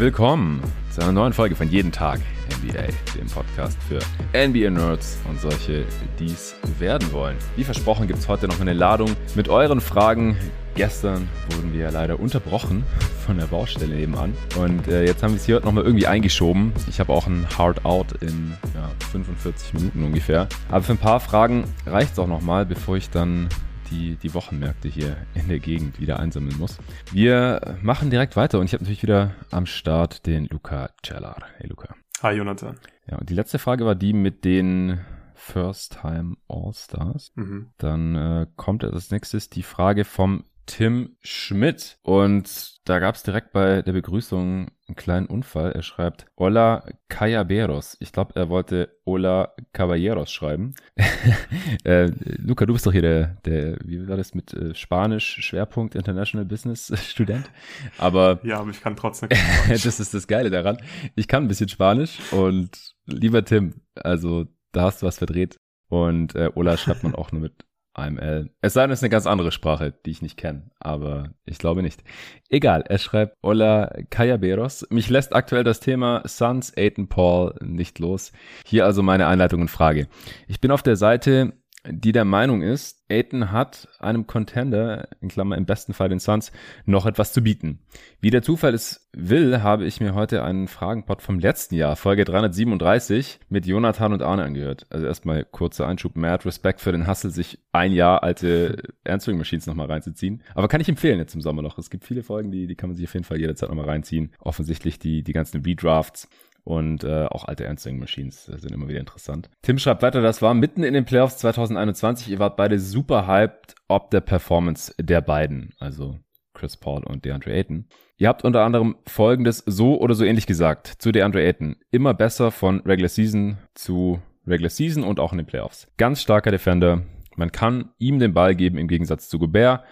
Willkommen zu einer neuen Folge von Jeden Tag NBA, dem Podcast für NBA-Nerds und solche, die es werden wollen. Wie versprochen gibt es heute noch eine Ladung mit euren Fragen. Gestern wurden wir ja leider unterbrochen von der Baustelle nebenan. Und äh, jetzt haben wir es hier heute nochmal irgendwie eingeschoben. Ich habe auch ein Hard Out in ja, 45 Minuten ungefähr. Aber für ein paar Fragen reicht es auch nochmal, bevor ich dann die, die Wochenmärkte hier in der Gegend wieder einsammeln muss. Wir machen direkt weiter und ich habe natürlich wieder am Start den Luca Cellar. Hey Luca. Hi Jonathan. Ja, und die letzte Frage war die mit den First Time All-Stars. Mhm. Dann äh, kommt als nächstes die Frage vom Tim Schmidt. Und da gab es direkt bei der Begrüßung einen kleinen Unfall. Er schreibt Hola Caballeros. Ich glaube, er wollte Hola Caballeros schreiben. äh, Luca, du bist doch hier der, der wie war das mit äh, Spanisch Schwerpunkt International Business Student. Aber ja, aber ich kann trotzdem. das ist das Geile daran. Ich kann ein bisschen Spanisch und lieber Tim, also da hast du was verdreht. Und äh, Ola schreibt man auch nur mit AML. Es sei denn, es ist eine ganz andere Sprache, die ich nicht kenne, aber ich glaube nicht. Egal, er schreibt Hola Cayaberos. Mich lässt aktuell das Thema Sons, Aiton Paul nicht los. Hier also meine Einleitung und Frage. Ich bin auf der Seite die der Meinung ist, Aiton hat einem Contender, in Klammer im besten Fall den Suns, noch etwas zu bieten. Wie der Zufall es will, habe ich mir heute einen Fragenpot vom letzten Jahr, Folge 337, mit Jonathan und Arne angehört. Also erstmal kurzer Einschub, mad Respekt für den Hustle, sich ein Jahr alte Answering Machines nochmal reinzuziehen. Aber kann ich empfehlen jetzt im Sommer noch. Es gibt viele Folgen, die, die kann man sich auf jeden Fall jederzeit nochmal reinziehen. Offensichtlich die, die ganzen Redrafts und äh, auch alte Answering Machines sind immer wieder interessant. Tim schreibt weiter, das war mitten in den Playoffs 2021. Ihr wart beide super hyped ob der Performance der beiden, also Chris Paul und DeAndre Ayton. Ihr habt unter anderem folgendes so oder so ähnlich gesagt zu DeAndre Ayton. Immer besser von Regular Season zu Regular Season und auch in den Playoffs. Ganz starker Defender. Man kann ihm den Ball geben im Gegensatz zu Gobert.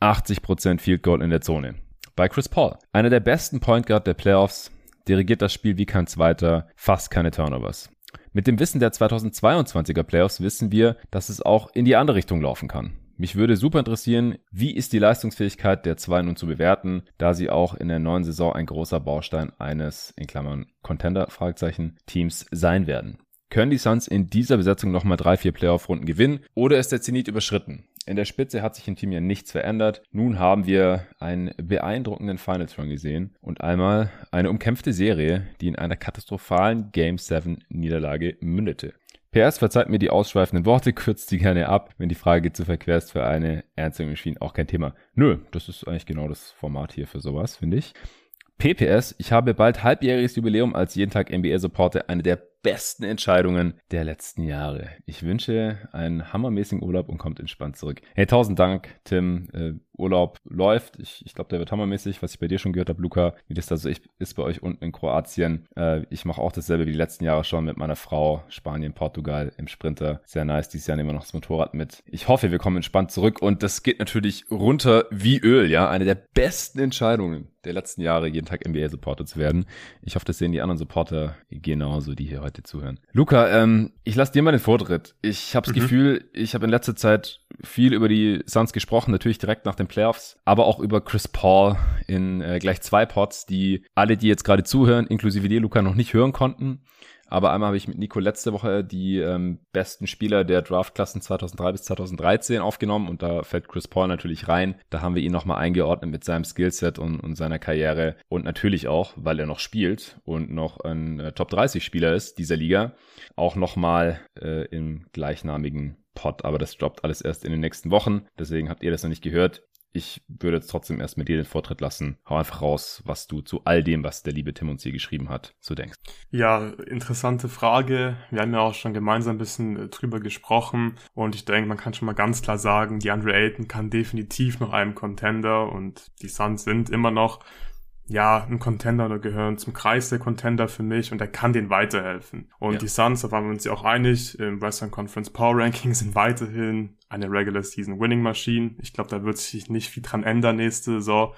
80% Field Goal in der Zone. Bei Chris Paul. Einer der besten Point Guard der Playoffs dirigiert das Spiel wie kein zweiter, fast keine Turnovers. Mit dem Wissen der 2022er Playoffs wissen wir, dass es auch in die andere Richtung laufen kann. Mich würde super interessieren, wie ist die Leistungsfähigkeit der zwei nun zu bewerten, da sie auch in der neuen Saison ein großer Baustein eines, in Klammern, Contender, Fragezeichen, Teams sein werden. Können die Suns in dieser Besetzung nochmal drei, vier Playoff-Runden gewinnen oder ist der Zenit überschritten? In der Spitze hat sich im Team ja nichts verändert. Nun haben wir einen beeindruckenden Finals Run gesehen und einmal eine umkämpfte Serie, die in einer katastrophalen Game 7 Niederlage mündete. PS verzeiht mir die ausschweifenden Worte, kürzt sie gerne ab. Wenn die Frage zu verquer ist für eine Answering Machine, auch kein Thema. Nö, das ist eigentlich genau das Format hier für sowas, finde ich. PPS, ich habe bald halbjähriges Jubiläum als jeden Tag NBA-Supporter, eine der besten Entscheidungen der letzten Jahre. Ich wünsche einen hammermäßigen Urlaub und kommt entspannt zurück. Hey, tausend Dank, Tim. Äh, Urlaub läuft. Ich, ich glaube, der wird hammermäßig, was ich bei dir schon gehört habe, Luca, wie das da so ist bei euch unten in Kroatien. Äh, ich mache auch dasselbe wie die letzten Jahre schon mit meiner Frau. Spanien, Portugal im Sprinter. Sehr nice. Dieses Jahr nehmen wir noch das Motorrad mit. Ich hoffe, wir kommen entspannt zurück und das geht natürlich runter wie Öl, ja. Eine der besten Entscheidungen der letzten Jahre, jeden Tag NBA-Supporter zu werden. Ich hoffe, das sehen die anderen Supporter genauso, die hier heute zuhören. Luca, ähm, ich lasse dir mal den Vortritt. Ich habe das mhm. Gefühl, ich habe in letzter Zeit viel über die Suns gesprochen, natürlich direkt nach den Playoffs, aber auch über Chris Paul in äh, gleich zwei Pots, die alle, die jetzt gerade zuhören, inklusive dir, Luca, noch nicht hören konnten. Aber einmal habe ich mit Nico letzte Woche die ähm, besten Spieler der Draftklassen 2003 bis 2013 aufgenommen und da fällt Chris Paul natürlich rein. Da haben wir ihn nochmal eingeordnet mit seinem Skillset und, und seiner Karriere und natürlich auch, weil er noch spielt und noch ein äh, Top 30 Spieler ist dieser Liga, auch nochmal äh, im gleichnamigen Pod, aber das droppt alles erst in den nächsten Wochen. Deswegen habt ihr das noch nicht gehört ich würde jetzt trotzdem erst mit dir den Vortritt lassen. Hau einfach raus, was du zu all dem, was der liebe Tim uns hier geschrieben hat, so denkst. Ja, interessante Frage. Wir haben ja auch schon gemeinsam ein bisschen äh, drüber gesprochen und ich denke, man kann schon mal ganz klar sagen, die Andre Ayton kann definitiv noch einem Contender und die Suns sind immer noch ja, ein Contender oder gehören zum Kreis der Contender für mich und er kann denen weiterhelfen. Und ja. die Suns, da waren wir uns ja auch einig, im Western Conference Power Ranking sind weiterhin eine Regular Season Winning Machine. Ich glaube, da wird sich nicht viel dran ändern nächste Saison.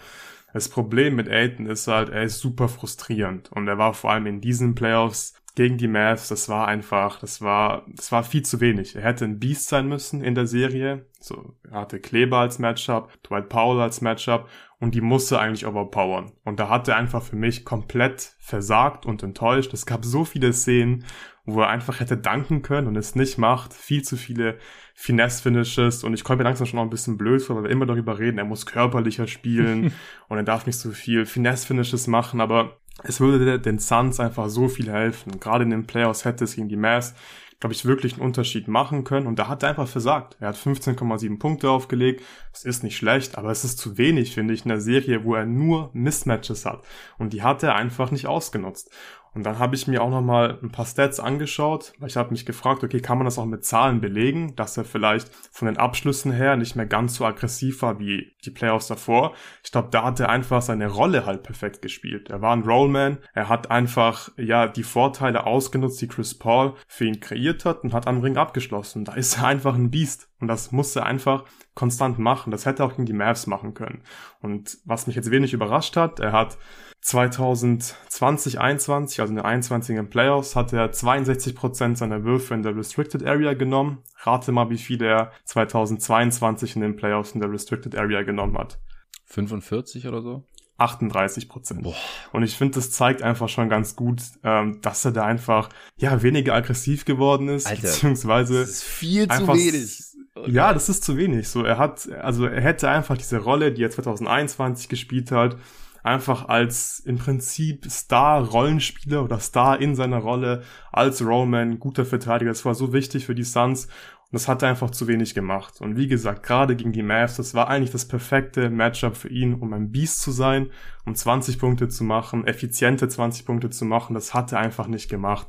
Das Problem mit Aiton ist halt, er ist super frustrierend und er war vor allem in diesen Playoffs gegen die Mavs, das war einfach, das war, das war viel zu wenig. Er hätte ein Beast sein müssen in der Serie. So, er hatte Kleber als Matchup, Dwight Powell als Matchup und die musste eigentlich overpowern. Und da hat er einfach für mich komplett versagt und enttäuscht. Es gab so viele Szenen, wo er einfach hätte danken können und es nicht macht. Viel zu viele Finesse-Finishes und ich komme mir langsam schon noch ein bisschen blöd vor, weil wir immer darüber reden, er muss körperlicher spielen und er darf nicht so viel Finesse-Finishes machen, aber es würde den Suns einfach so viel helfen. Gerade in den Playoffs hätte es gegen die Mavs glaube ich, wirklich einen Unterschied machen können. Und da hat er einfach versagt. Er hat 15,7 Punkte aufgelegt. Das ist nicht schlecht, aber es ist zu wenig, finde ich, in der Serie, wo er nur Mismatches hat. Und die hat er einfach nicht ausgenutzt. Und dann habe ich mir auch nochmal ein paar Stats angeschaut, weil ich habe mich gefragt, okay, kann man das auch mit Zahlen belegen, dass er vielleicht von den Abschlüssen her nicht mehr ganz so aggressiv war wie die Playoffs davor. Ich glaube, da hat er einfach seine Rolle halt perfekt gespielt. Er war ein Rollman, er hat einfach ja die Vorteile ausgenutzt, die Chris Paul für ihn kreiert hat und hat am Ring abgeschlossen. Da ist er einfach ein Biest. Und das musste er einfach konstant machen. Das hätte er auch gegen die Mavs machen können. Und was mich jetzt wenig überrascht hat, er hat 2020, 21, also in den 21 Playoffs, hat er 62% seiner Würfe in der Restricted Area genommen. Rate mal, wie viel er 2022 in den Playoffs in der Restricted Area genommen hat. 45 oder so? 38 Prozent. Und ich finde, das zeigt einfach schon ganz gut, ähm, dass er da einfach ja weniger aggressiv geworden ist, Alter, beziehungsweise das ist viel zu wenig. Ja, das ist zu wenig. So, er hat, also er hätte einfach diese Rolle, die er 2021 gespielt hat, einfach als im Prinzip Star-Rollenspieler oder Star in seiner Rolle als Roman, guter Verteidiger. Das war so wichtig für die Suns und das hat er einfach zu wenig gemacht. Und wie gesagt, gerade gegen die Mavs, das war eigentlich das perfekte Matchup für ihn, um ein Beast zu sein, um 20 Punkte zu machen, effiziente 20 Punkte zu machen. Das hat er einfach nicht gemacht.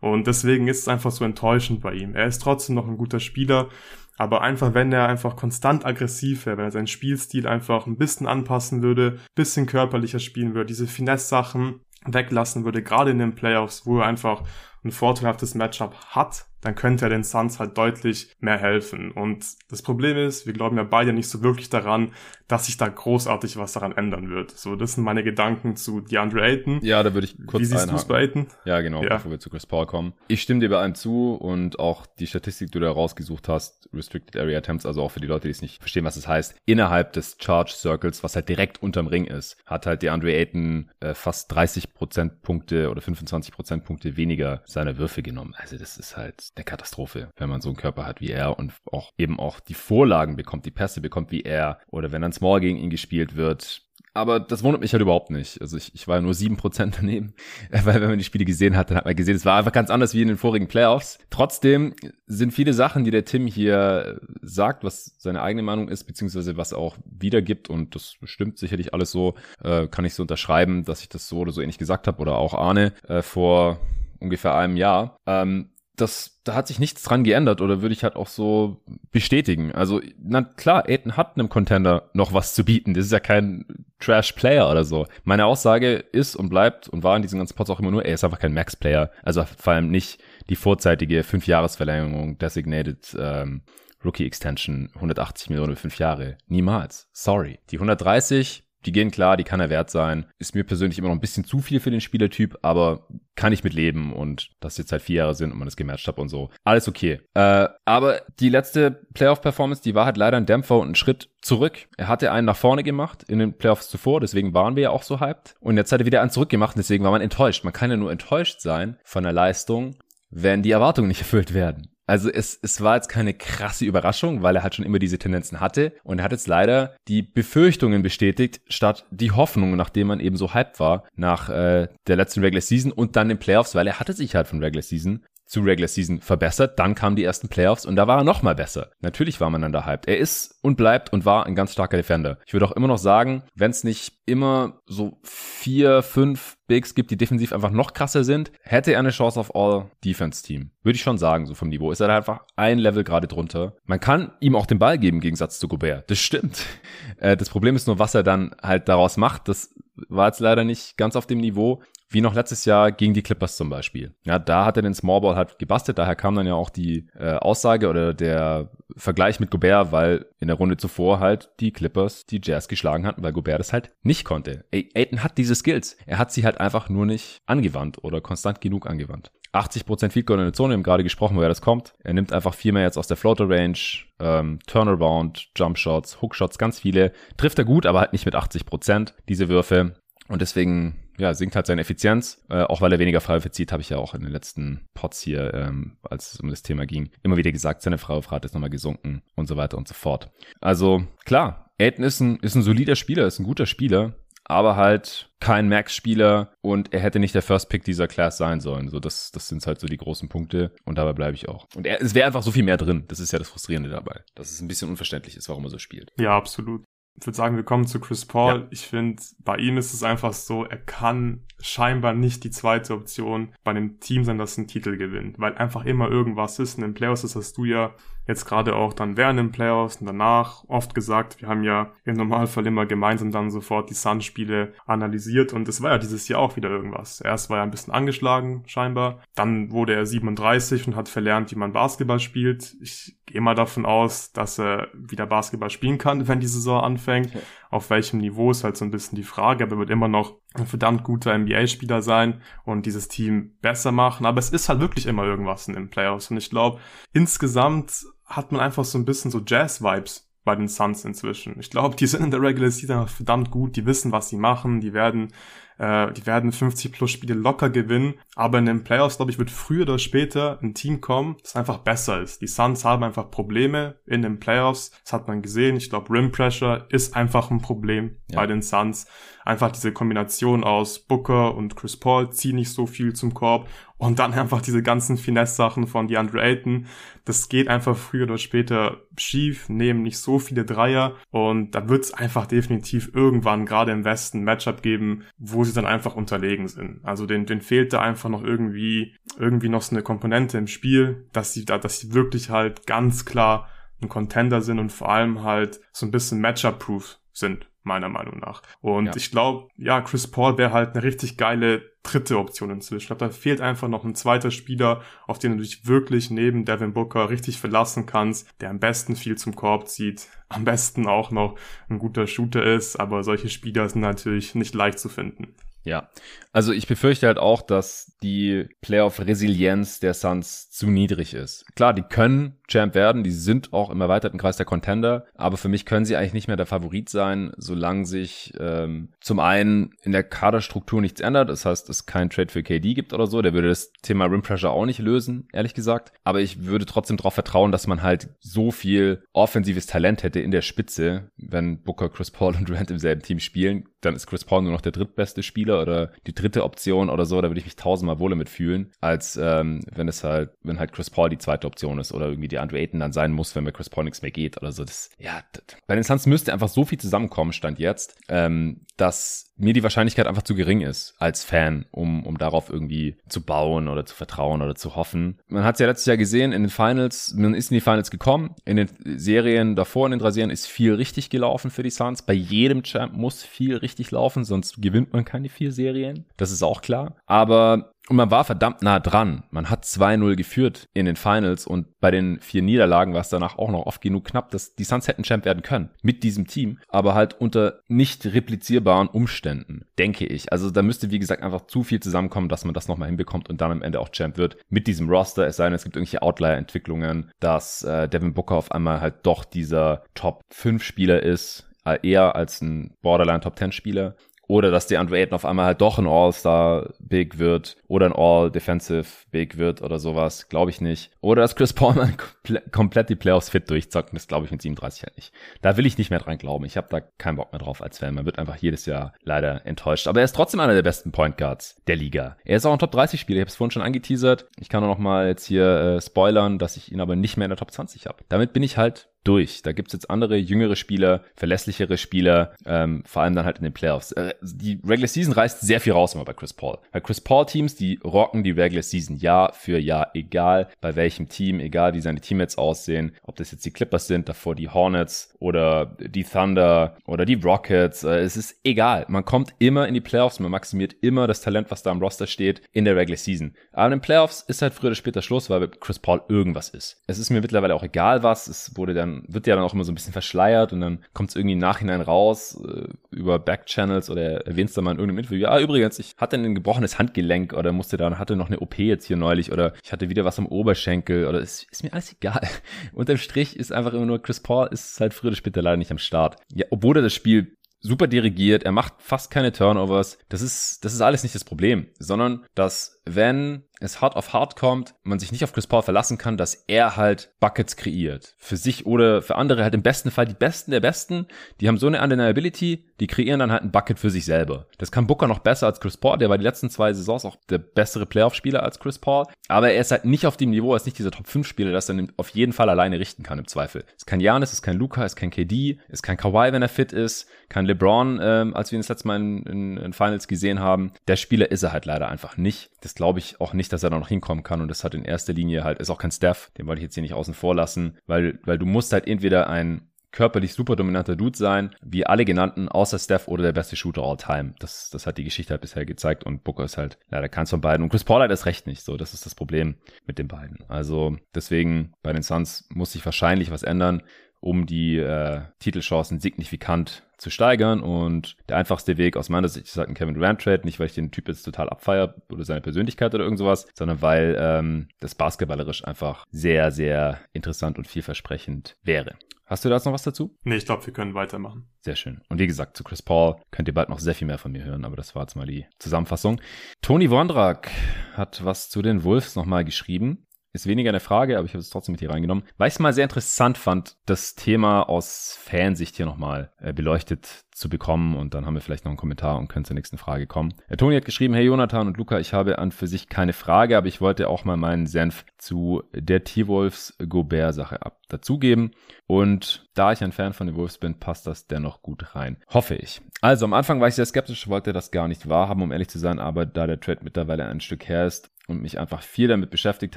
Und deswegen ist es einfach so enttäuschend bei ihm. Er ist trotzdem noch ein guter Spieler. Aber einfach, wenn er einfach konstant aggressiv wäre, wenn er seinen Spielstil einfach ein bisschen anpassen würde, bisschen körperlicher spielen würde, diese Finesse-Sachen weglassen würde, gerade in den Playoffs, wo er einfach ein vorteilhaftes Matchup hat, dann könnte er den Suns halt deutlich mehr helfen. Und das Problem ist, wir glauben ja beide nicht so wirklich daran, dass sich da großartig was daran ändern wird. So, das sind meine Gedanken zu DeAndre Ayton. Ja, da würde ich kurz Wie siehst du es bei Ayton? Ja, genau, ja. bevor wir zu Chris Paul kommen. Ich stimme dir bei allem zu und auch die Statistik, die du da rausgesucht hast, Restricted Area Attempts, also auch für die Leute, die es nicht verstehen, was es das heißt, innerhalb des Charge Circles, was halt direkt unterm Ring ist, hat halt DeAndre Ayton äh, fast 30 Prozentpunkte oder 25 Prozentpunkte weniger seiner Würfe genommen. Also das ist halt eine Katastrophe, wenn man so einen Körper hat wie er und auch eben auch die Vorlagen bekommt, die Pässe bekommt wie er oder wenn dann Small gegen ihn gespielt wird. Aber das wundert mich halt überhaupt nicht. Also ich, ich war ja nur sieben Prozent daneben, weil wenn man die Spiele gesehen hat, dann hat man gesehen, es war einfach ganz anders wie in den vorigen Playoffs. Trotzdem sind viele Sachen, die der Tim hier sagt, was seine eigene Meinung ist, beziehungsweise was er auch wiedergibt und das stimmt sicherlich alles so, äh, kann ich so unterschreiben, dass ich das so oder so ähnlich gesagt habe oder auch Arne äh, vor ungefähr einem Jahr. Ähm, das, da hat sich nichts dran geändert oder würde ich halt auch so bestätigen. Also, na klar, Aiden hat einem Contender noch was zu bieten. Das ist ja kein Trash-Player oder so. Meine Aussage ist und bleibt und war in diesen ganzen Pots auch immer nur, er ist einfach kein Max-Player. Also vor allem nicht die vorzeitige Fünf-Jahres-Verlängerung, Designated ähm, Rookie Extension, 180 Millionen für fünf Jahre. Niemals. Sorry. Die 130 die gehen klar, die kann er wert sein. Ist mir persönlich immer noch ein bisschen zu viel für den Spielertyp, aber kann ich mit leben und dass jetzt halt vier Jahre sind und man das gematcht hat und so. Alles okay. Äh, aber die letzte Playoff-Performance, die war halt leider ein Dämpfer und ein Schritt zurück. Er hatte einen nach vorne gemacht in den Playoffs zuvor, deswegen waren wir ja auch so hyped. Und jetzt hat er wieder einen zurückgemacht, deswegen war man enttäuscht. Man kann ja nur enttäuscht sein von der Leistung, wenn die Erwartungen nicht erfüllt werden. Also es, es war jetzt keine krasse Überraschung, weil er halt schon immer diese Tendenzen hatte. Und er hat jetzt leider die Befürchtungen bestätigt, statt die Hoffnung, nachdem man eben so hyped war nach äh, der letzten Regular Season und dann den Playoffs, weil er hatte sich halt von Regular Season zu Regular Season verbessert. Dann kamen die ersten Playoffs und da war er noch mal besser. Natürlich war man dann da hyped. Er ist und bleibt und war ein ganz starker Defender. Ich würde auch immer noch sagen, wenn es nicht immer so vier, fünf Bigs gibt, die defensiv einfach noch krasser sind, hätte er eine Chance auf All-Defense-Team. Würde ich schon sagen, so vom Niveau. Ist er da einfach ein Level gerade drunter. Man kann ihm auch den Ball geben, im Gegensatz zu Gobert. Das stimmt. Äh, das Problem ist nur, was er dann halt daraus macht. Das war jetzt leider nicht ganz auf dem Niveau wie noch letztes Jahr gegen die Clippers zum Beispiel. Ja, da hat er den Smallball halt gebastelt, daher kam dann ja auch die äh, Aussage oder der Vergleich mit Gobert, weil in der Runde zuvor halt die Clippers die Jazz geschlagen hatten, weil Gobert das halt nicht konnte. Ey, Aiton hat diese Skills. Er hat sie halt einfach nur nicht angewandt oder konstant genug angewandt. 80% Field Goal in der Zone, wir haben gerade gesprochen, woher das kommt. Er nimmt einfach viel mehr jetzt aus der Floater Range, ähm, Turnaround, Jump Shots, Hook Shots, ganz viele. Trifft er gut, aber halt nicht mit 80% diese Würfe. Und deswegen ja, sinkt halt seine Effizienz, äh, auch weil er weniger Freiwürfe zieht, habe ich ja auch in den letzten Pots hier, ähm, als es um das Thema ging, immer wieder gesagt, seine Freiwurfrate ist nochmal gesunken und so weiter und so fort. Also klar, Aiden ist ein, ist ein solider Spieler, ist ein guter Spieler, aber halt kein Max-Spieler und er hätte nicht der First Pick dieser Class sein sollen. So, das, das sind halt so die großen Punkte und dabei bleibe ich auch. Und er, es wäre einfach so viel mehr drin. Das ist ja das Frustrierende dabei, dass es ein bisschen unverständlich ist, warum er so spielt. Ja, absolut. Ich würde sagen, wir kommen zu Chris Paul. Ja. Ich finde, bei ihm ist es einfach so, er kann scheinbar nicht die zweite Option bei einem Team sein, das einen Titel gewinnt, weil einfach immer irgendwas ist. Und in den Playoffs ist das du ja jetzt gerade auch dann während den Playoffs und danach oft gesagt, wir haben ja im Normalfall immer gemeinsam dann sofort die Sun-Spiele analysiert und es war ja dieses Jahr auch wieder irgendwas. Erst war er ein bisschen angeschlagen, scheinbar. Dann wurde er 37 und hat verlernt, wie man Basketball spielt. Ich gehe mal davon aus, dass er wieder Basketball spielen kann, wenn die Saison anfängt. Auf welchem Niveau ist halt so ein bisschen die Frage, aber er wird immer noch ein verdammt guter NBA-Spieler sein und dieses Team besser machen. Aber es ist halt wirklich immer irgendwas in den Playoffs. Und ich glaube, insgesamt hat man einfach so ein bisschen so Jazz-Vibes bei den Suns inzwischen. Ich glaube, die sind in der Regular Season verdammt gut, die wissen, was sie machen, die werden äh, die werden 50 plus Spiele locker gewinnen. Aber in den Playoffs, glaube ich, wird früher oder später ein Team kommen, das einfach besser ist. Die Suns haben einfach Probleme in den Playoffs. Das hat man gesehen. Ich glaube, Rim Pressure ist einfach ein Problem ja. bei den Suns. Einfach diese Kombination aus Booker und Chris Paul ziehen nicht so viel zum Korb und dann einfach diese ganzen Finesse-Sachen von DeAndre Ayton. Das geht einfach früher oder später schief, nehmen nicht so viele Dreier und da wird es einfach definitiv irgendwann gerade im Westen ein Matchup geben, wo sie dann einfach unterlegen sind. Also den, den fehlt da einfach noch irgendwie, irgendwie noch so eine Komponente im Spiel, dass sie da, dass sie wirklich halt ganz klar ein Contender sind und vor allem halt so ein bisschen Matchup-proof sind meiner Meinung nach. Und ja. ich glaube, ja, Chris Paul wäre halt eine richtig geile dritte Option inzwischen. Ich glaube, da fehlt einfach noch ein zweiter Spieler, auf den du dich wirklich neben Devin Booker richtig verlassen kannst, der am besten viel zum Korb zieht, am besten auch noch ein guter Shooter ist, aber solche Spieler sind natürlich nicht leicht zu finden. Ja, also ich befürchte halt auch, dass die Playoff-Resilienz der Suns zu niedrig ist. Klar, die können Champ werden, die sind auch im erweiterten Kreis der Contender, aber für mich können sie eigentlich nicht mehr der Favorit sein, solange sich ähm, zum einen in der Kaderstruktur nichts ändert, das heißt, es kein Trade für KD gibt oder so, der würde das Thema Rim Pressure auch nicht lösen, ehrlich gesagt, aber ich würde trotzdem darauf vertrauen, dass man halt so viel offensives Talent hätte in der Spitze, wenn Booker, Chris Paul und Durant im selben Team spielen, dann ist Chris Paul nur noch der drittbeste Spieler oder die dritte Option oder so, da würde ich mich tausendmal wohler mitfühlen, als ähm, wenn es halt, wenn halt Chris Paul die zweite Option ist oder irgendwie die Andre Ayton dann sein muss, wenn bei Chris Paul nichts mehr geht oder so. Das, ja, das, bei den Suns müsste einfach so viel zusammenkommen, stand jetzt, ähm, dass mir die Wahrscheinlichkeit einfach zu gering ist als Fan, um, um darauf irgendwie zu bauen oder zu vertrauen oder zu hoffen. Man hat es ja letztes Jahr gesehen in den Finals, man ist in die Finals gekommen, in den Serien davor, in den drei Serien ist viel richtig gelaufen für die Suns. Bei jedem Champ muss viel richtig laufen, sonst gewinnt man keine vier Serien. Das ist auch klar. Aber und man war verdammt nah dran. Man hat 2-0 geführt in den Finals und bei den vier Niederlagen war es danach auch noch oft genug knapp, dass die Suns hätten Champ werden können mit diesem Team, aber halt unter nicht replizierbaren Umständen, denke ich. Also da müsste, wie gesagt, einfach zu viel zusammenkommen, dass man das nochmal hinbekommt und dann am Ende auch Champ wird mit diesem Roster. Es sei denn, es gibt irgendwelche Outlier-Entwicklungen, dass äh, Devin Booker auf einmal halt doch dieser Top-5-Spieler ist, äh, eher als ein Borderline Top 10 Spieler. Oder dass die Andre Ayton auf einmal halt doch ein All-Star-Big wird oder ein All-Defensive-Big wird oder sowas. Glaube ich nicht. Oder dass Chris Paul mal komplett die Playoffs fit durchzockt. Das glaube ich mit 37 halt nicht. Da will ich nicht mehr dran glauben. Ich habe da keinen Bock mehr drauf als Fan. Man wird einfach jedes Jahr leider enttäuscht. Aber er ist trotzdem einer der besten Point Guards der Liga. Er ist auch ein Top 30 Spieler. Ich habe es vorhin schon angeteasert. Ich kann nur noch mal jetzt hier äh, spoilern, dass ich ihn aber nicht mehr in der Top 20 habe. Damit bin ich halt durch. Da gibt's jetzt andere, jüngere Spieler, verlässlichere Spieler, ähm, vor allem dann halt in den Playoffs. Äh, die Regular Season reißt sehr viel raus immer bei Chris Paul. Bei Chris Paul Teams, die rocken die Regular Season Jahr für Jahr, egal bei welchem Team, egal wie seine Teammates aussehen, ob das jetzt die Clippers sind, davor die Hornets oder die Thunder oder die Rockets, äh, es ist egal. Man kommt immer in die Playoffs, man maximiert immer das Talent, was da am Roster steht, in der Regular Season. Aber in den Playoffs ist halt früher oder später Schluss, weil Chris Paul irgendwas ist. Es ist mir mittlerweile auch egal was, es wurde dann dann wird ja dann auch immer so ein bisschen verschleiert und dann kommt es irgendwie im Nachhinein raus äh, über Backchannels oder erwähnst du mal in irgendeinem Interview, ja, übrigens, ich hatte ein gebrochenes Handgelenk oder musste dann, hatte noch eine OP jetzt hier neulich oder ich hatte wieder was am Oberschenkel oder es ist mir alles egal. Unterm Strich ist einfach immer nur, Chris Paul ist halt früher oder später leider nicht am Start. Ja, obwohl er das Spiel super dirigiert, er macht fast keine Turnovers. Das ist, das ist alles nicht das Problem, sondern dass wenn es hart auf hart kommt, man sich nicht auf Chris Paul verlassen kann, dass er halt Buckets kreiert. Für sich oder für andere halt im besten Fall die Besten der Besten. Die haben so eine Undeniability, die kreieren dann halt ein Bucket für sich selber. Das kann Booker noch besser als Chris Paul. Der war die letzten zwei Saisons auch der bessere Playoff-Spieler als Chris Paul. Aber er ist halt nicht auf dem Niveau, er ist nicht dieser Top-5-Spieler, das dann auf jeden Fall alleine richten kann im Zweifel. Es ist kein Janis, es ist kein Luca, es ist kein KD, es ist kein Kawhi, wenn er fit ist, kein LeBron, ähm, als wir ihn das letzte Mal in, in, in Finals gesehen haben. Der Spieler ist er halt leider einfach nicht. Das das glaube ich auch nicht, dass er da noch hinkommen kann. Und das hat in erster Linie halt, ist auch kein Steph, den wollte ich jetzt hier nicht außen vor lassen, weil, weil du musst halt entweder ein körperlich super dominanter Dude sein, wie alle genannten, außer Steph oder der beste Shooter all time. Das, das hat die Geschichte halt bisher gezeigt und Booker ist halt leider keins von beiden. Und Chris Paul hat das recht nicht. So, das ist das Problem mit den beiden. Also deswegen bei den Suns muss sich wahrscheinlich was ändern um die äh, Titelchancen signifikant zu steigern. Und der einfachste Weg aus meiner Sicht ist halt ein Kevin Durant Trade, nicht weil ich den Typ jetzt total abfeier oder seine Persönlichkeit oder irgend sowas, sondern weil ähm, das basketballerisch einfach sehr, sehr interessant und vielversprechend wäre. Hast du da jetzt noch was dazu? Nee, ich glaube, wir können weitermachen. Sehr schön. Und wie gesagt, zu Chris Paul könnt ihr bald noch sehr viel mehr von mir hören, aber das war jetzt mal die Zusammenfassung. Toni Wondrak hat was zu den Wolves nochmal geschrieben. Ist weniger eine Frage, aber ich habe es trotzdem mit hier reingenommen, weil ich es mal sehr interessant fand, das Thema aus Fansicht hier nochmal äh, beleuchtet zu bekommen und dann haben wir vielleicht noch einen Kommentar und können zur nächsten Frage kommen. Der Toni hat geschrieben, hey Jonathan und Luca, ich habe an für sich keine Frage, aber ich wollte auch mal meinen Senf zu der T-Wolves Gobert-Sache ab dazugeben und da ich ein Fan von den Wolves bin, passt das dennoch gut rein. Hoffe ich. Also am Anfang war ich sehr skeptisch, wollte das gar nicht wahrhaben, um ehrlich zu sein, aber da der Trade mittlerweile ein Stück her ist und mich einfach viel damit beschäftigt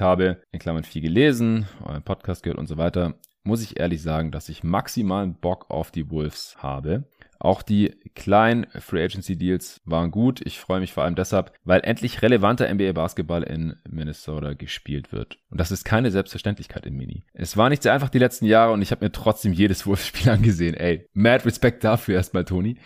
habe, in Klammern viel gelesen, euren Podcast gehört und so weiter, muss ich ehrlich sagen, dass ich maximalen Bock auf die Wolves habe. Auch die kleinen Free Agency Deals waren gut. Ich freue mich vor allem deshalb, weil endlich relevanter NBA Basketball in Minnesota gespielt wird. Und das ist keine Selbstverständlichkeit im Mini. Es war nicht sehr einfach die letzten Jahre und ich habe mir trotzdem jedes Wolves-Spiel angesehen. Ey, mad Respekt dafür erstmal, Toni.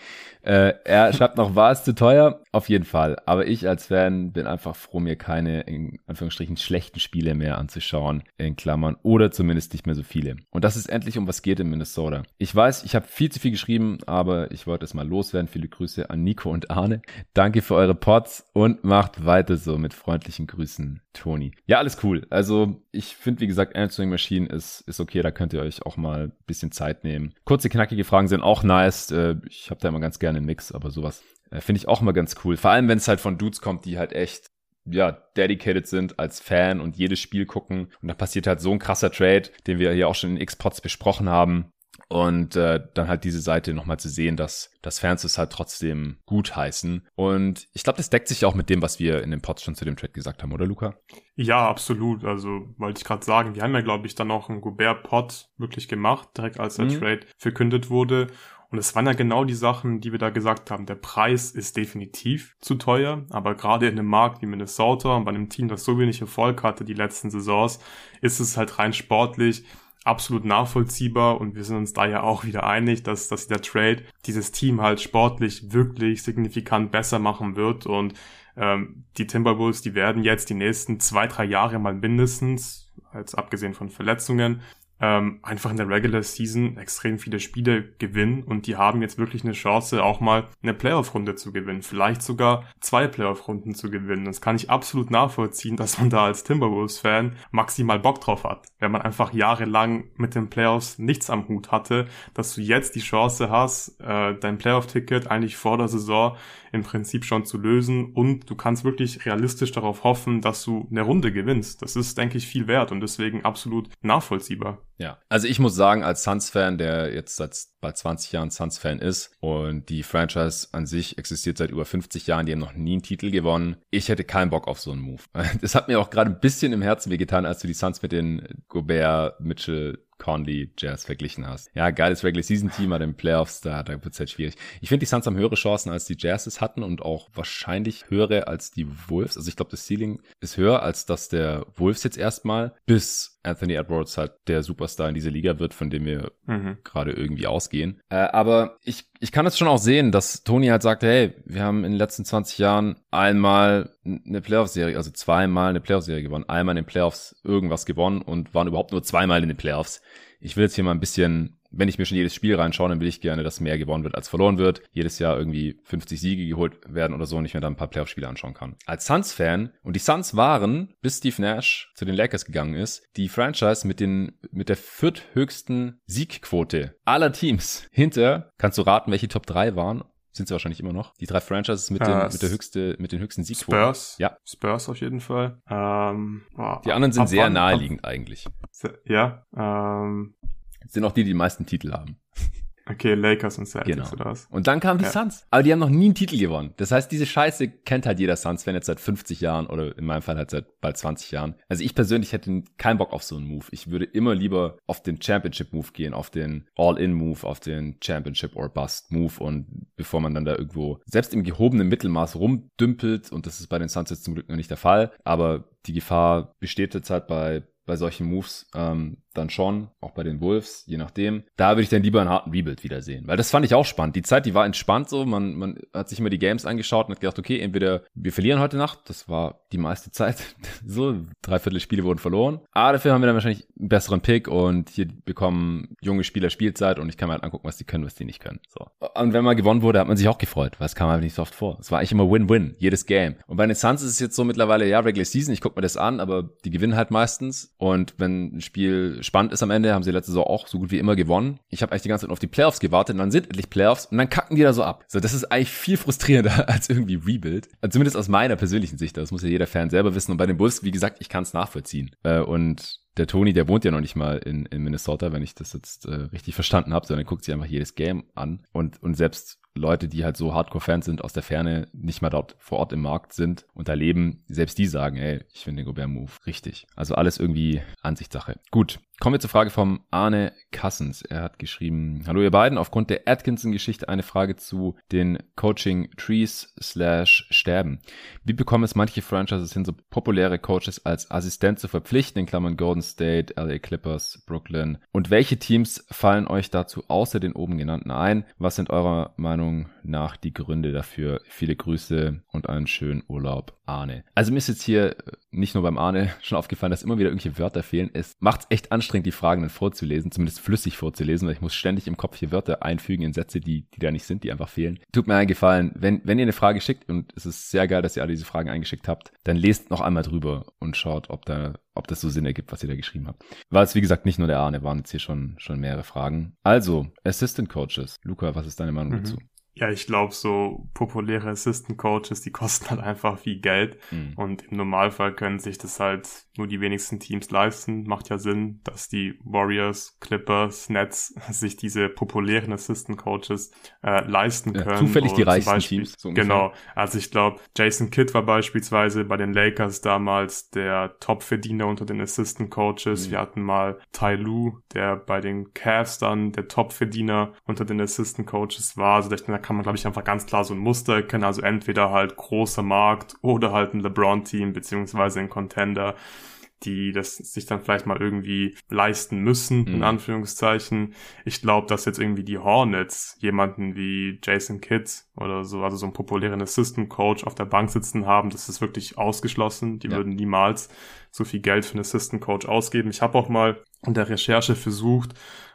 Äh, er schreibt noch, war es zu teuer? Auf jeden Fall. Aber ich als Fan bin einfach froh, mir keine, in Anführungsstrichen, schlechten Spiele mehr anzuschauen, in Klammern, oder zumindest nicht mehr so viele. Und das ist endlich um was geht in Minnesota. Ich weiß, ich habe viel zu viel geschrieben, aber ich wollte es mal loswerden. Viele Grüße an Nico und Arne. Danke für eure Pots und macht weiter so mit freundlichen Grüßen, Toni. Ja, alles cool. Also ich finde, wie gesagt, Answering Machine ist, ist okay. Da könnt ihr euch auch mal ein bisschen Zeit nehmen. Kurze, knackige Fragen sind auch nice. Äh, ich habe da immer ganz gerne einen Mix, aber sowas äh, finde ich auch immer ganz cool. Vor allem, wenn es halt von Dudes kommt, die halt echt ja, dedicated sind als Fan und jedes Spiel gucken. Und da passiert halt so ein krasser Trade, den wir hier auch schon in X-Pods besprochen haben. Und äh, dann halt diese Seite nochmal zu sehen, dass, dass Fans es halt trotzdem gut heißen. Und ich glaube, das deckt sich auch mit dem, was wir in den Pods schon zu dem Trade gesagt haben, oder Luca? Ja, absolut. Also wollte ich gerade sagen, wir haben ja, glaube ich, dann auch einen Gobert-Pod wirklich gemacht, direkt als der mhm. Trade verkündet wurde. Und es waren ja genau die Sachen, die wir da gesagt haben. Der Preis ist definitiv zu teuer, aber gerade in einem Markt wie Minnesota und bei einem Team, das so wenig Erfolg hatte die letzten Saisons, ist es halt rein sportlich absolut nachvollziehbar und wir sind uns da ja auch wieder einig, dass, dass der Trade dieses Team halt sportlich wirklich signifikant besser machen wird und ähm, die Timberwolves, die werden jetzt die nächsten zwei, drei Jahre mal mindestens, als abgesehen von Verletzungen, ähm, einfach in der Regular Season extrem viele Spiele gewinnen und die haben jetzt wirklich eine Chance, auch mal eine Playoff-Runde zu gewinnen, vielleicht sogar zwei Playoff-Runden zu gewinnen. Das kann ich absolut nachvollziehen, dass man da als Timberwolves-Fan maximal Bock drauf hat, wenn man einfach jahrelang mit den Playoffs nichts am Hut hatte, dass du jetzt die Chance hast, äh, dein Playoff-Ticket eigentlich vor der Saison im Prinzip schon zu lösen und du kannst wirklich realistisch darauf hoffen, dass du eine Runde gewinnst. Das ist, denke ich, viel wert und deswegen absolut nachvollziehbar. Ja, also ich muss sagen, als Suns-Fan, der jetzt seit bald 20 Jahren Suns-Fan ist und die Franchise an sich existiert seit über 50 Jahren, die haben noch nie einen Titel gewonnen. Ich hätte keinen Bock auf so einen Move. Das hat mir auch gerade ein bisschen im Herzen wehgetan, als du die Suns mit den Gobert, Mitchell, Conley Jazz verglichen hast. Ja, geiles Regular Season Team, aber den Playoffs, da, da wird es halt schwierig. Ich finde, die Suns haben höhere Chancen, als die Jazzes hatten und auch wahrscheinlich höhere als die Wolves. Also ich glaube, das Ceiling ist höher, als das der Wolves jetzt erstmal bis Anthony Edwards halt der Superstar in dieser Liga wird, von dem wir mhm. gerade irgendwie ausgehen. Äh, aber ich, ich kann es schon auch sehen, dass Tony halt sagte, hey, wir haben in den letzten 20 Jahren einmal eine Playoff-Serie, also zweimal eine Playoff-Serie gewonnen, einmal in den Playoffs irgendwas gewonnen und waren überhaupt nur zweimal in den Playoffs. Ich will jetzt hier mal ein bisschen wenn ich mir schon jedes Spiel reinschaue, dann will ich gerne, dass mehr gewonnen wird als verloren wird. Jedes Jahr irgendwie 50 Siege geholt werden oder so und ich mir dann ein paar Playoff-Spiele anschauen kann. Als Suns-Fan, und die Suns waren, bis Steve Nash zu den Lakers gegangen ist, die Franchise mit den, mit der vierthöchsten Siegquote aller Teams. Hinter, kannst du raten, welche Top 3 waren? sind sie wahrscheinlich immer noch. Die drei Franchises mit, den, mit der höchste, mit den höchsten Siegquoten. Spurs. Ja. Spurs auf jeden Fall. Ähm, oh, die anderen sind sehr naheliegend ab, eigentlich. Ja. Ähm, sind auch die, die die meisten Titel haben. Okay, Lakers und Celtics genau. oder was? Und dann kamen die ja. Suns. Aber die haben noch nie einen Titel gewonnen. Das heißt, diese Scheiße kennt halt jeder Suns-Fan jetzt seit 50 Jahren oder in meinem Fall halt seit bald 20 Jahren. Also ich persönlich hätte keinen Bock auf so einen Move. Ich würde immer lieber auf den Championship-Move gehen, auf den All-In-Move, auf den Championship or Bust-Move und bevor man dann da irgendwo selbst im gehobenen Mittelmaß rumdümpelt und das ist bei den Suns jetzt zum Glück noch nicht der Fall, aber die Gefahr besteht jetzt halt bei bei solchen Moves ähm, dann schon, auch bei den Wolves, je nachdem. Da würde ich dann lieber einen harten Rebuild wiedersehen, weil das fand ich auch spannend. Die Zeit, die war entspannt so, man, man hat sich immer die Games angeschaut und hat gedacht, okay, entweder wir verlieren heute Nacht, das war die meiste Zeit, so dreiviertel Spiele wurden verloren, aber dafür haben wir dann wahrscheinlich einen besseren Pick und hier bekommen junge Spieler Spielzeit und ich kann mir halt angucken, was die können, was die nicht können. So. Und wenn mal gewonnen wurde, hat man sich auch gefreut, weil es kam halt nicht so oft vor. Es war eigentlich immer Win-Win, jedes Game. Und bei den Suns ist es jetzt so mittlerweile, ja, Regular Season, ich gucke mir das an, aber die gewinnen halt meistens und wenn ein Spiel spannend ist am Ende, haben sie letzte Saison auch so gut wie immer gewonnen. Ich habe eigentlich die ganze Zeit auf die Playoffs gewartet und dann sind endlich Playoffs und dann kacken die da so ab. So, das ist eigentlich viel frustrierender als irgendwie Rebuild. Also zumindest aus meiner persönlichen Sicht. Das muss ja jeder Fan selber wissen. Und bei den Bulls, wie gesagt, ich kann es nachvollziehen. Äh, und der Tony, der wohnt ja noch nicht mal in, in Minnesota, wenn ich das jetzt äh, richtig verstanden habe, sondern guckt sich einfach jedes Game an. Und, und selbst Leute, die halt so Hardcore-Fans sind, aus der Ferne nicht mal dort vor Ort im Markt sind und da leben, selbst die sagen, ey, ich finde den Gobert-Move richtig. Also alles irgendwie Ansichtssache. Gut, Kommen wir zur Frage vom Arne Kassens. Er hat geschrieben, hallo ihr beiden, aufgrund der Atkinson-Geschichte eine Frage zu den Coaching-Trees slash Sterben. Wie bekommen es manche Franchises hin, so populäre Coaches als Assistent zu verpflichten, in Klammern Golden State, LA Clippers, Brooklyn? Und welche Teams fallen euch dazu außer den oben genannten ein? Was sind eurer Meinung nach die Gründe dafür? Viele Grüße und einen schönen Urlaub, Arne. Also mir ist jetzt hier nicht nur beim Arne schon aufgefallen, dass immer wieder irgendwelche Wörter fehlen. Es macht echt anstrengend anstrengend, die Fragen dann vorzulesen, zumindest flüssig vorzulesen, weil ich muss ständig im Kopf hier Wörter einfügen in Sätze, die, die da nicht sind, die einfach fehlen. Tut mir einen Gefallen, wenn, wenn ihr eine Frage schickt, und es ist sehr geil, dass ihr alle diese Fragen eingeschickt habt, dann lest noch einmal drüber und schaut, ob da, ob das so Sinn ergibt, was ihr da geschrieben habt. War es, wie gesagt, nicht nur der Arne, waren jetzt hier schon, schon mehrere Fragen. Also, Assistant Coaches. Luca, was ist deine Meinung mhm. dazu? Ja, ich glaube, so populäre Assistant Coaches, die kosten halt einfach viel Geld. Mhm. Und im Normalfall können sich das halt nur die wenigsten Teams leisten. Macht ja Sinn, dass die Warriors, Clippers, Nets sich diese populären Assistant Coaches äh, leisten können. Ja, zufällig die reichsten Beispiel, Teams. So genau. Also ich glaube, Jason Kidd war beispielsweise bei den Lakers damals der Top-Verdiener unter den Assistant Coaches. Mhm. Wir hatten mal Ty Lue, der bei den Cavs dann der Top-Verdiener unter den Assistant Coaches war. Also da kann man, glaube ich, einfach ganz klar so ein Muster erkennen. Also entweder halt großer Markt oder halt ein LeBron-Team beziehungsweise ein Contender die das sich dann vielleicht mal irgendwie leisten müssen, in mhm. Anführungszeichen. Ich glaube, dass jetzt irgendwie die Hornets jemanden wie Jason Kidd oder so, also so einen populären Assistant Coach auf der Bank sitzen haben, das ist wirklich ausgeschlossen. Die ja. würden niemals so viel Geld für einen Assistant Coach ausgeben. Ich habe auch mal in der Recherche versucht,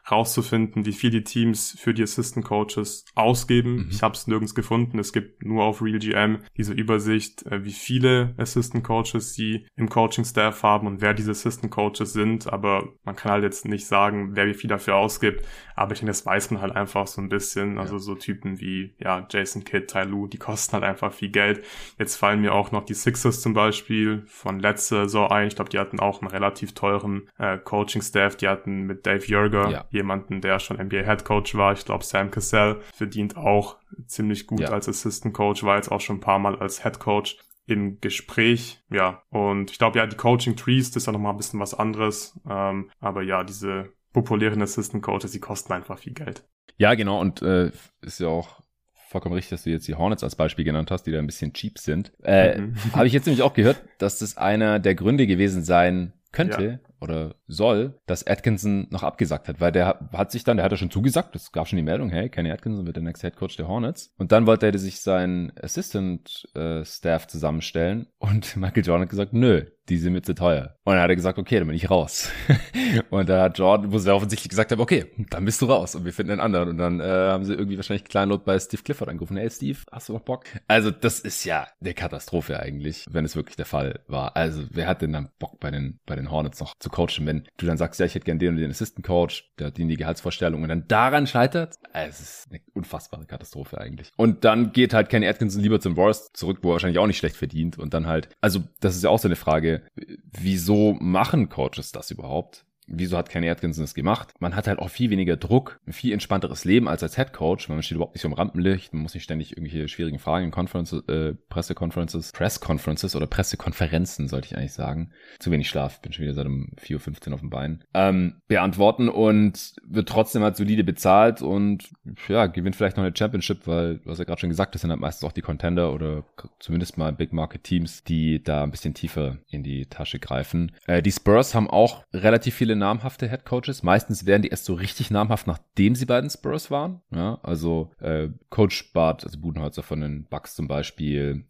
rauszufinden, wie viel die Teams für die Assistant Coaches ausgeben. Mhm. Ich habe es nirgends gefunden. Es gibt nur auf RealGM diese Übersicht, äh, wie viele Assistant Coaches sie im Coaching Staff haben und wer diese Assistant Coaches sind. Aber man kann halt jetzt nicht sagen, wer wie viel dafür ausgibt. Aber ich denke, das weiß man halt einfach so ein bisschen. Also ja. so Typen wie ja Jason Kidd, Ty Lue, die kosten halt einfach viel Geld. Jetzt fallen mir auch noch die Sixers zum Beispiel von letzter Saison ein. Ich glaube, die hatten auch einen relativ teuren äh, Coaching Staff. Die hatten mit Dave Jurger ja jemanden, der schon NBA Head Coach war. Ich glaube, Sam Cassell verdient auch ziemlich gut ja. als Assistant Coach, war jetzt auch schon ein paar Mal als Head Coach im Gespräch, ja. Und ich glaube, ja, die Coaching Trees, das ist ja nochmal ein bisschen was anderes. Ähm, aber ja, diese populären Assistant Coaches, die kosten einfach viel Geld. Ja, genau. Und äh, ist ja auch vollkommen richtig, dass du jetzt die Hornets als Beispiel genannt hast, die da ein bisschen cheap sind. Äh, mhm. Habe ich jetzt nämlich auch gehört, dass das einer der Gründe gewesen sein könnte, ja oder soll, dass Atkinson noch abgesagt hat, weil der hat sich dann, der hat ja schon zugesagt, es gab schon die Meldung, hey, Kenny Atkinson wird der nächste Head Coach der Hornets. Und dann wollte er sich seinen Assistant äh, zusammenstellen und Michael Jordan hat gesagt, nö, die sind mir zu teuer. Und dann hat er gesagt, okay, dann bin ich raus. und da hat Jordan, wo sie offensichtlich gesagt haben, okay, dann bist du raus und wir finden einen anderen. Und dann äh, haben sie irgendwie wahrscheinlich kleinlaut bei Steve Clifford angerufen. Hey Steve, hast du noch Bock? Also das ist ja eine Katastrophe eigentlich, wenn es wirklich der Fall war. Also wer hat denn dann Bock bei den, bei den Hornets noch zu coachen, wenn du dann sagst, ja, ich hätte gern den und den Assistant Coach, der hat die, die Gehaltsvorstellung und dann daran scheitert? Es ist eine unfassbare Katastrophe eigentlich. Und dann geht halt Kenny Atkinson lieber zum Warriors zurück, wo er wahrscheinlich auch nicht schlecht verdient und dann halt, also das ist ja auch so eine Frage, wieso machen Coaches das überhaupt? Wieso hat Kenny Atkinson das gemacht? Man hat halt auch viel weniger Druck, ein viel entspannteres Leben als als Head Coach. Man steht überhaupt nicht so im Rampenlicht, man muss nicht ständig irgendwelche schwierigen Fragen in Conferences, äh, Presseconferences, Pressconferences oder Pressekonferenzen, sollte ich eigentlich sagen. Zu wenig Schlaf, bin schon wieder seit um 4.15 Uhr auf dem Bein. Ähm, beantworten und wird trotzdem halt solide bezahlt und ja, gewinnt vielleicht noch eine Championship, weil du hast ja gerade schon gesagt, das sind halt meistens auch die Contender oder zumindest mal Big Market Teams, die da ein bisschen tiefer in die Tasche greifen. Äh, die Spurs haben auch relativ viele viele namhafte Head Coaches. Meistens werden die erst so richtig namhaft, nachdem sie bei den Spurs waren. Ja, also äh, Coach Bart, also Budenholzer von den Bucks zum Beispiel,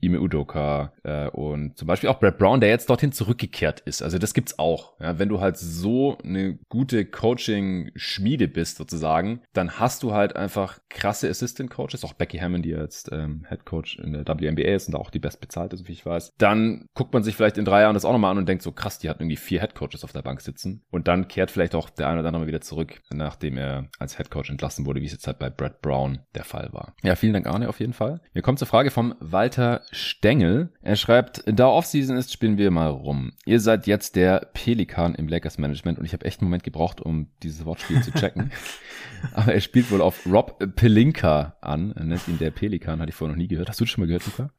Ime Udoka äh, und zum Beispiel auch Brad Brown, der jetzt dorthin zurückgekehrt ist. Also das gibt's auch. Ja, wenn du halt so eine gute Coaching-Schmiede bist sozusagen, dann hast du halt einfach krasse Assistant-Coaches, auch Becky Hammond, die jetzt ähm, Head Coach in der WNBA ist und auch die bestbezahlte, so wie ich weiß. Dann guckt man sich vielleicht in drei Jahren das auch nochmal an und denkt so, krass, die hat irgendwie vier Head Coaches auf der Bank sitzen. Und dann kehrt vielleicht auch der eine oder andere wieder zurück, nachdem er als Head Coach entlassen wurde, wie es jetzt halt bei Brad Brown der Fall war. Ja, vielen Dank, Arne, auf jeden Fall. Wir kommen zur Frage vom Walter Stengel. Er schreibt, da Offseason ist, spielen wir mal rum. Ihr seid jetzt der Pelikan im Lakers Management und ich habe echt einen Moment gebraucht, um dieses Wortspiel zu checken. Aber er spielt wohl auf Rob Pelinka an. Er nennt ihn der Pelikan, hatte ich vorher noch nie gehört. Hast du das schon mal gehört, Luca?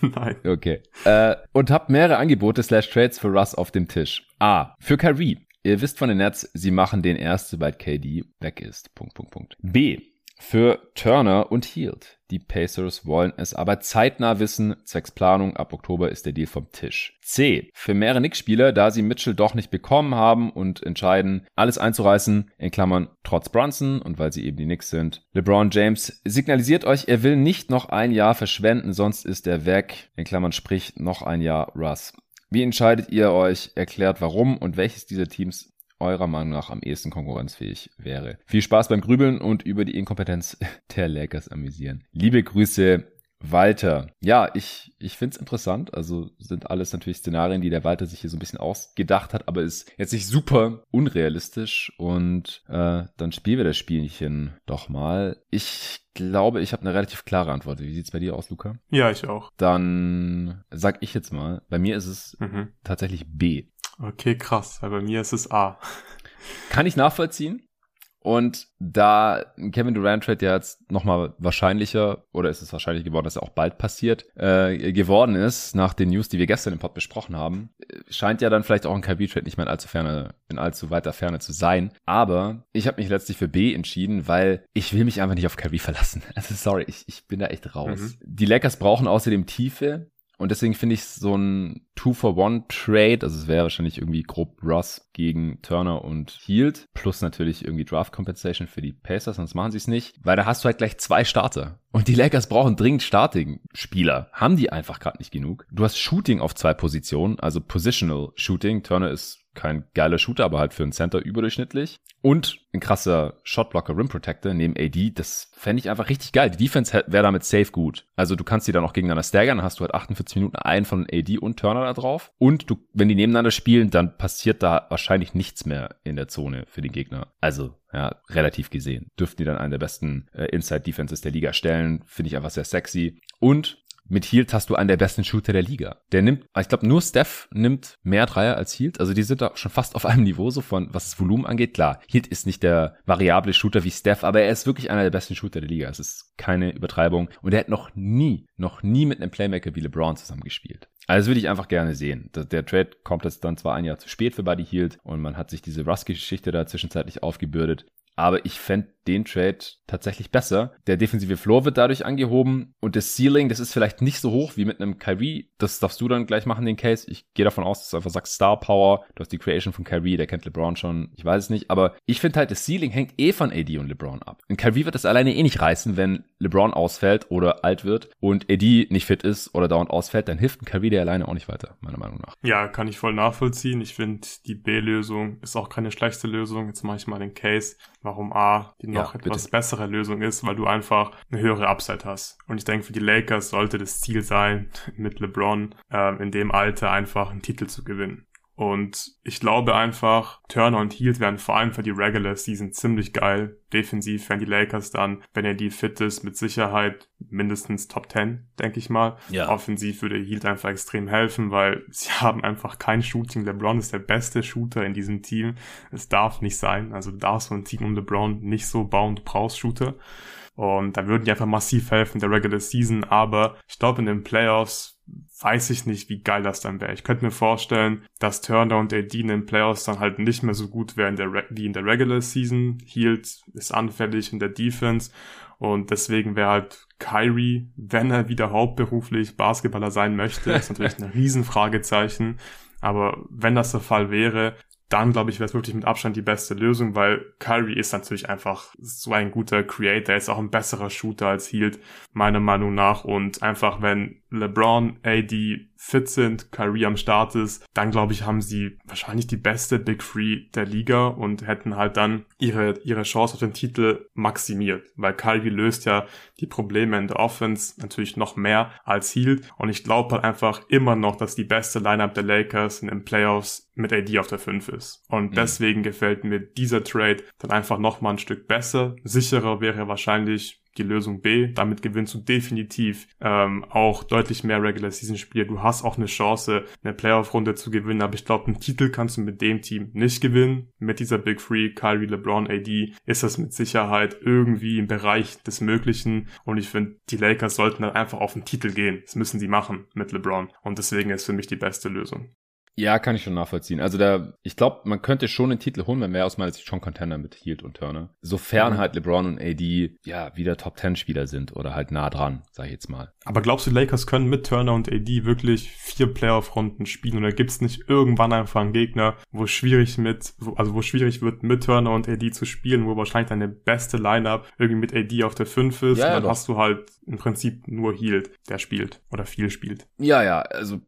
Nein. Okay. Äh, und habt mehrere Angebote slash Trades für Russ auf dem Tisch. A. Für Kyrie. Ihr wisst von den Nets, sie machen den erst, sobald KD weg ist. Punkt, Punkt, Punkt. B für Turner und Hield. Die Pacers wollen es aber zeitnah wissen. Zwecks Planung ab Oktober ist der Deal vom Tisch. C. Für mehrere Knicks-Spieler, da sie Mitchell doch nicht bekommen haben und entscheiden, alles einzureißen, in Klammern trotz Brunson und weil sie eben die Knicks sind. LeBron James signalisiert euch, er will nicht noch ein Jahr verschwenden, sonst ist er weg. In Klammern sprich noch ein Jahr Russ. Wie entscheidet ihr euch? Erklärt warum und welches dieser Teams eurer Meinung nach am ehesten konkurrenzfähig wäre. Viel Spaß beim Grübeln und über die Inkompetenz der Lakers amüsieren. Liebe Grüße, Walter. Ja, ich, ich find's interessant. Also sind alles natürlich Szenarien, die der Walter sich hier so ein bisschen ausgedacht hat, aber ist jetzt nicht super unrealistisch. Und äh, dann spielen wir das Spielchen doch mal. Ich glaube, ich habe eine relativ klare Antwort. Wie sieht's bei dir aus, Luca? Ja, ich auch. Dann sag ich jetzt mal, bei mir ist es mhm. tatsächlich B. Okay, krass. Aber bei mir ist es A. Kann ich nachvollziehen. Und da Kevin Durant Trade ja jetzt nochmal wahrscheinlicher, oder ist es wahrscheinlich geworden, dass er auch bald passiert, äh, geworden ist, nach den News, die wir gestern im Pod besprochen haben, scheint ja dann vielleicht auch ein Kyrie Trade nicht mehr in allzu ferne, in allzu weiter Ferne zu sein. Aber ich habe mich letztlich für B entschieden, weil ich will mich einfach nicht auf Kyrie verlassen. Also sorry, ich, ich bin da echt raus. Mhm. Die Lakers brauchen außerdem Tiefe. Und deswegen finde ich so ein Two-for-One-Trade, also es wäre wahrscheinlich irgendwie grob Russ gegen Turner und Hield, plus natürlich irgendwie Draft Compensation für die Pacers, sonst machen sie es nicht, weil da hast du halt gleich zwei Starter. Und die Lakers brauchen dringend Starting-Spieler. Haben die einfach gerade nicht genug. Du hast Shooting auf zwei Positionen, also Positional Shooting. Turner ist kein geiler Shooter, aber halt für einen Center überdurchschnittlich. Und ein krasser Shotblocker Rim Protector neben AD, das fände ich einfach richtig geil. Die Defense wäre damit safe gut. Also du kannst die dann auch gegeneinander staggern, dann hast du halt 48 Minuten einen von AD und Turner da drauf. Und du, wenn die nebeneinander spielen, dann passiert da wahrscheinlich nichts mehr in der Zone für den Gegner. Also ja, relativ gesehen. Dürften die dann einen der besten äh, Inside Defenses der Liga stellen. Finde ich einfach sehr sexy. Und mit Hield hast du einen der besten Shooter der Liga. Der nimmt, ich glaube, nur Steph nimmt mehr Dreier als Hield. Also die sind da schon fast auf einem Niveau, so von was das Volumen angeht. Klar, Hield ist nicht der variable Shooter wie Steph, aber er ist wirklich einer der besten Shooter der Liga. Es ist keine Übertreibung. Und er hat noch nie, noch nie mit einem Playmaker wie LeBron zusammengespielt. Also würde ich einfach gerne sehen. Der Trade kommt jetzt dann zwar ein Jahr zu spät für Buddy Hield und man hat sich diese Russ-Geschichte da zwischenzeitlich aufgebürdet. Aber ich fände den Trade tatsächlich besser. Der defensive Floor wird dadurch angehoben und das Ceiling, das ist vielleicht nicht so hoch wie mit einem Kyrie. Das darfst du dann gleich machen, den Case. Ich gehe davon aus, dass du einfach sagst Star Power. Du hast die Creation von Kyrie, der kennt LeBron schon. Ich weiß es nicht, aber ich finde halt, das Ceiling hängt eh von AD und LeBron ab. Und Kyrie wird das alleine eh nicht reißen, wenn LeBron ausfällt oder alt wird und AD nicht fit ist oder dauernd ausfällt, dann hilft ein Kyrie der alleine auch nicht weiter, meiner Meinung nach. Ja, kann ich voll nachvollziehen. Ich finde, die B-Lösung ist auch keine schlechte Lösung. Jetzt mache ich mal den Case, warum A die noch ja, etwas bessere Lösung ist, weil du einfach eine höhere Upside hast. Und ich denke, für die Lakers sollte das Ziel sein, mit LeBron äh, in dem Alter einfach einen Titel zu gewinnen. Und ich glaube einfach, Turner und Heald werden vor allem für die Regular Season ziemlich geil. Defensiv werden die Lakers dann, wenn er die fit ist, mit Sicherheit mindestens Top 10, denke ich mal. Ja. Offensiv würde Heald einfach extrem helfen, weil sie haben einfach kein Shooting. LeBron ist der beste Shooter in diesem Team. Es darf nicht sein. Also du darfst so ein Team um LeBron nicht so bauen. Du brauchst Shooter. Und da würden die einfach massiv helfen in der Regular Season. Aber ich glaube, in den Playoffs weiß ich nicht, wie geil das dann wäre. Ich könnte mir vorstellen, dass Turner und AD in den Playoffs dann halt nicht mehr so gut wären wie in der Regular Season. Hield ist anfällig in der Defense und deswegen wäre halt Kyrie, wenn er wieder hauptberuflich Basketballer sein möchte, ist natürlich ein Riesenfragezeichen. Aber wenn das der Fall wäre, dann glaube ich, wäre es wirklich mit Abstand die beste Lösung, weil Kyrie ist natürlich einfach so ein guter Creator, ist auch ein besserer Shooter als Hield, meiner Meinung nach. Und einfach, wenn LeBron, AD fit sind, Kyrie am Start ist, dann glaube ich, haben sie wahrscheinlich die beste Big Three der Liga und hätten halt dann ihre, ihre Chance auf den Titel maximiert, weil Kyrie löst ja die Probleme in der Offense natürlich noch mehr als Hield und ich glaube halt einfach immer noch, dass die beste Lineup der Lakers in den Playoffs mit AD auf der 5 ist. Und mhm. deswegen gefällt mir dieser Trade dann einfach noch mal ein Stück besser. Sicherer wäre wahrscheinlich die Lösung B. Damit gewinnst du definitiv ähm, auch deutlich mehr Regular Season Spiele. Du hast auch eine Chance, eine Playoff-Runde zu gewinnen, aber ich glaube, einen Titel kannst du mit dem Team nicht gewinnen. Mit dieser Big Three, Kyrie, LeBron, AD, ist das mit Sicherheit irgendwie im Bereich des Möglichen. Und ich finde, die Lakers sollten dann einfach auf den Titel gehen. Das müssen sie machen mit LeBron. Und deswegen ist für mich die beste Lösung. Ja, kann ich schon nachvollziehen. Also da, ich glaube, man könnte schon den Titel holen, wenn wir aus meiner Sicht schon Contender mit Hield und Turner. Sofern mhm. halt LeBron und AD ja wieder Top Ten Spieler sind oder halt nah dran, sag ich jetzt mal. Aber glaubst du, Lakers können mit Turner und AD wirklich vier Playoff-Runden spielen oder gibt's nicht irgendwann einfach einen Gegner, wo schwierig mit, also wo schwierig wird mit Turner und AD zu spielen, wo wahrscheinlich deine beste Lineup irgendwie mit AD auf der 5 ist, ja, ja, dann doch. hast du halt im Prinzip nur Hield, der spielt oder viel spielt. Ja, ja, also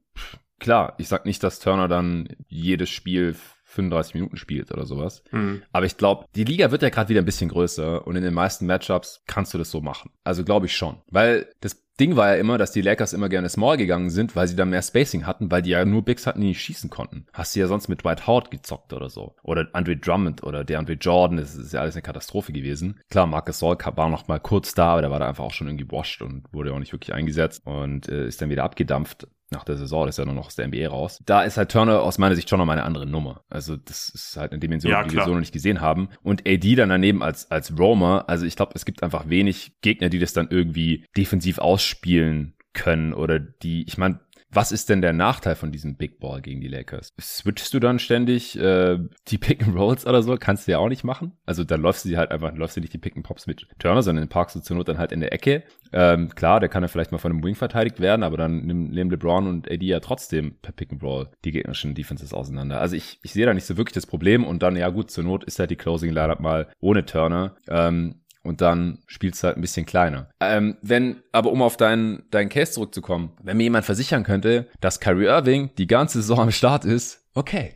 klar, ich sag nicht, dass Turner dann jedes Spiel 35 Minuten spielt oder sowas. Mhm. Aber ich glaube, die Liga wird ja gerade wieder ein bisschen größer und in den meisten Matchups kannst du das so machen. Also glaube ich schon. Weil das Ding war ja immer, dass die Lakers immer gerne small gegangen sind, weil sie da mehr Spacing hatten, weil die ja nur Bigs hatten, die nicht schießen konnten. Hast du ja sonst mit Dwight Howard gezockt oder so. Oder Andre Drummond oder der Andre Jordan, das ist ja alles eine Katastrophe gewesen. Klar, Marcus Saul war noch mal kurz da, aber der war da einfach auch schon irgendwie washed und wurde auch nicht wirklich eingesetzt und äh, ist dann wieder abgedampft nach der Saison, das ist ja nur noch aus der NBA raus. Da ist halt Turner aus meiner Sicht schon noch mal eine andere Nummer. Also das ist halt eine Dimension, ja, die wir so noch nicht gesehen haben. Und AD dann daneben als, als Roamer, also ich glaube, es gibt einfach wenig Gegner, die das dann irgendwie defensiv ausspielen können oder die, ich meine, was ist denn der Nachteil von diesem Big Ball gegen die Lakers? Switchst du dann ständig äh, die Pick and Rolls oder so? Kannst du ja auch nicht machen. Also dann läufst du sie halt einfach, läufst du nicht die Pick and Pops mit Turner, sondern parkst du zur Not dann halt in der Ecke. Ähm, klar, der kann ja vielleicht mal von einem Wing verteidigt werden, aber dann nehmen LeBron und AD ja trotzdem per Pick and Roll die gegnerischen Defenses auseinander. Also ich, ich sehe da nicht so wirklich das Problem und dann, ja gut, zur Not ist halt die Closing Lineup mal ohne Turner. Ähm, und dann spielst du halt ein bisschen kleiner. Ähm, wenn, aber um auf deinen, deinen Case zurückzukommen, wenn mir jemand versichern könnte, dass Kyrie Irving die ganze Saison am Start ist, okay.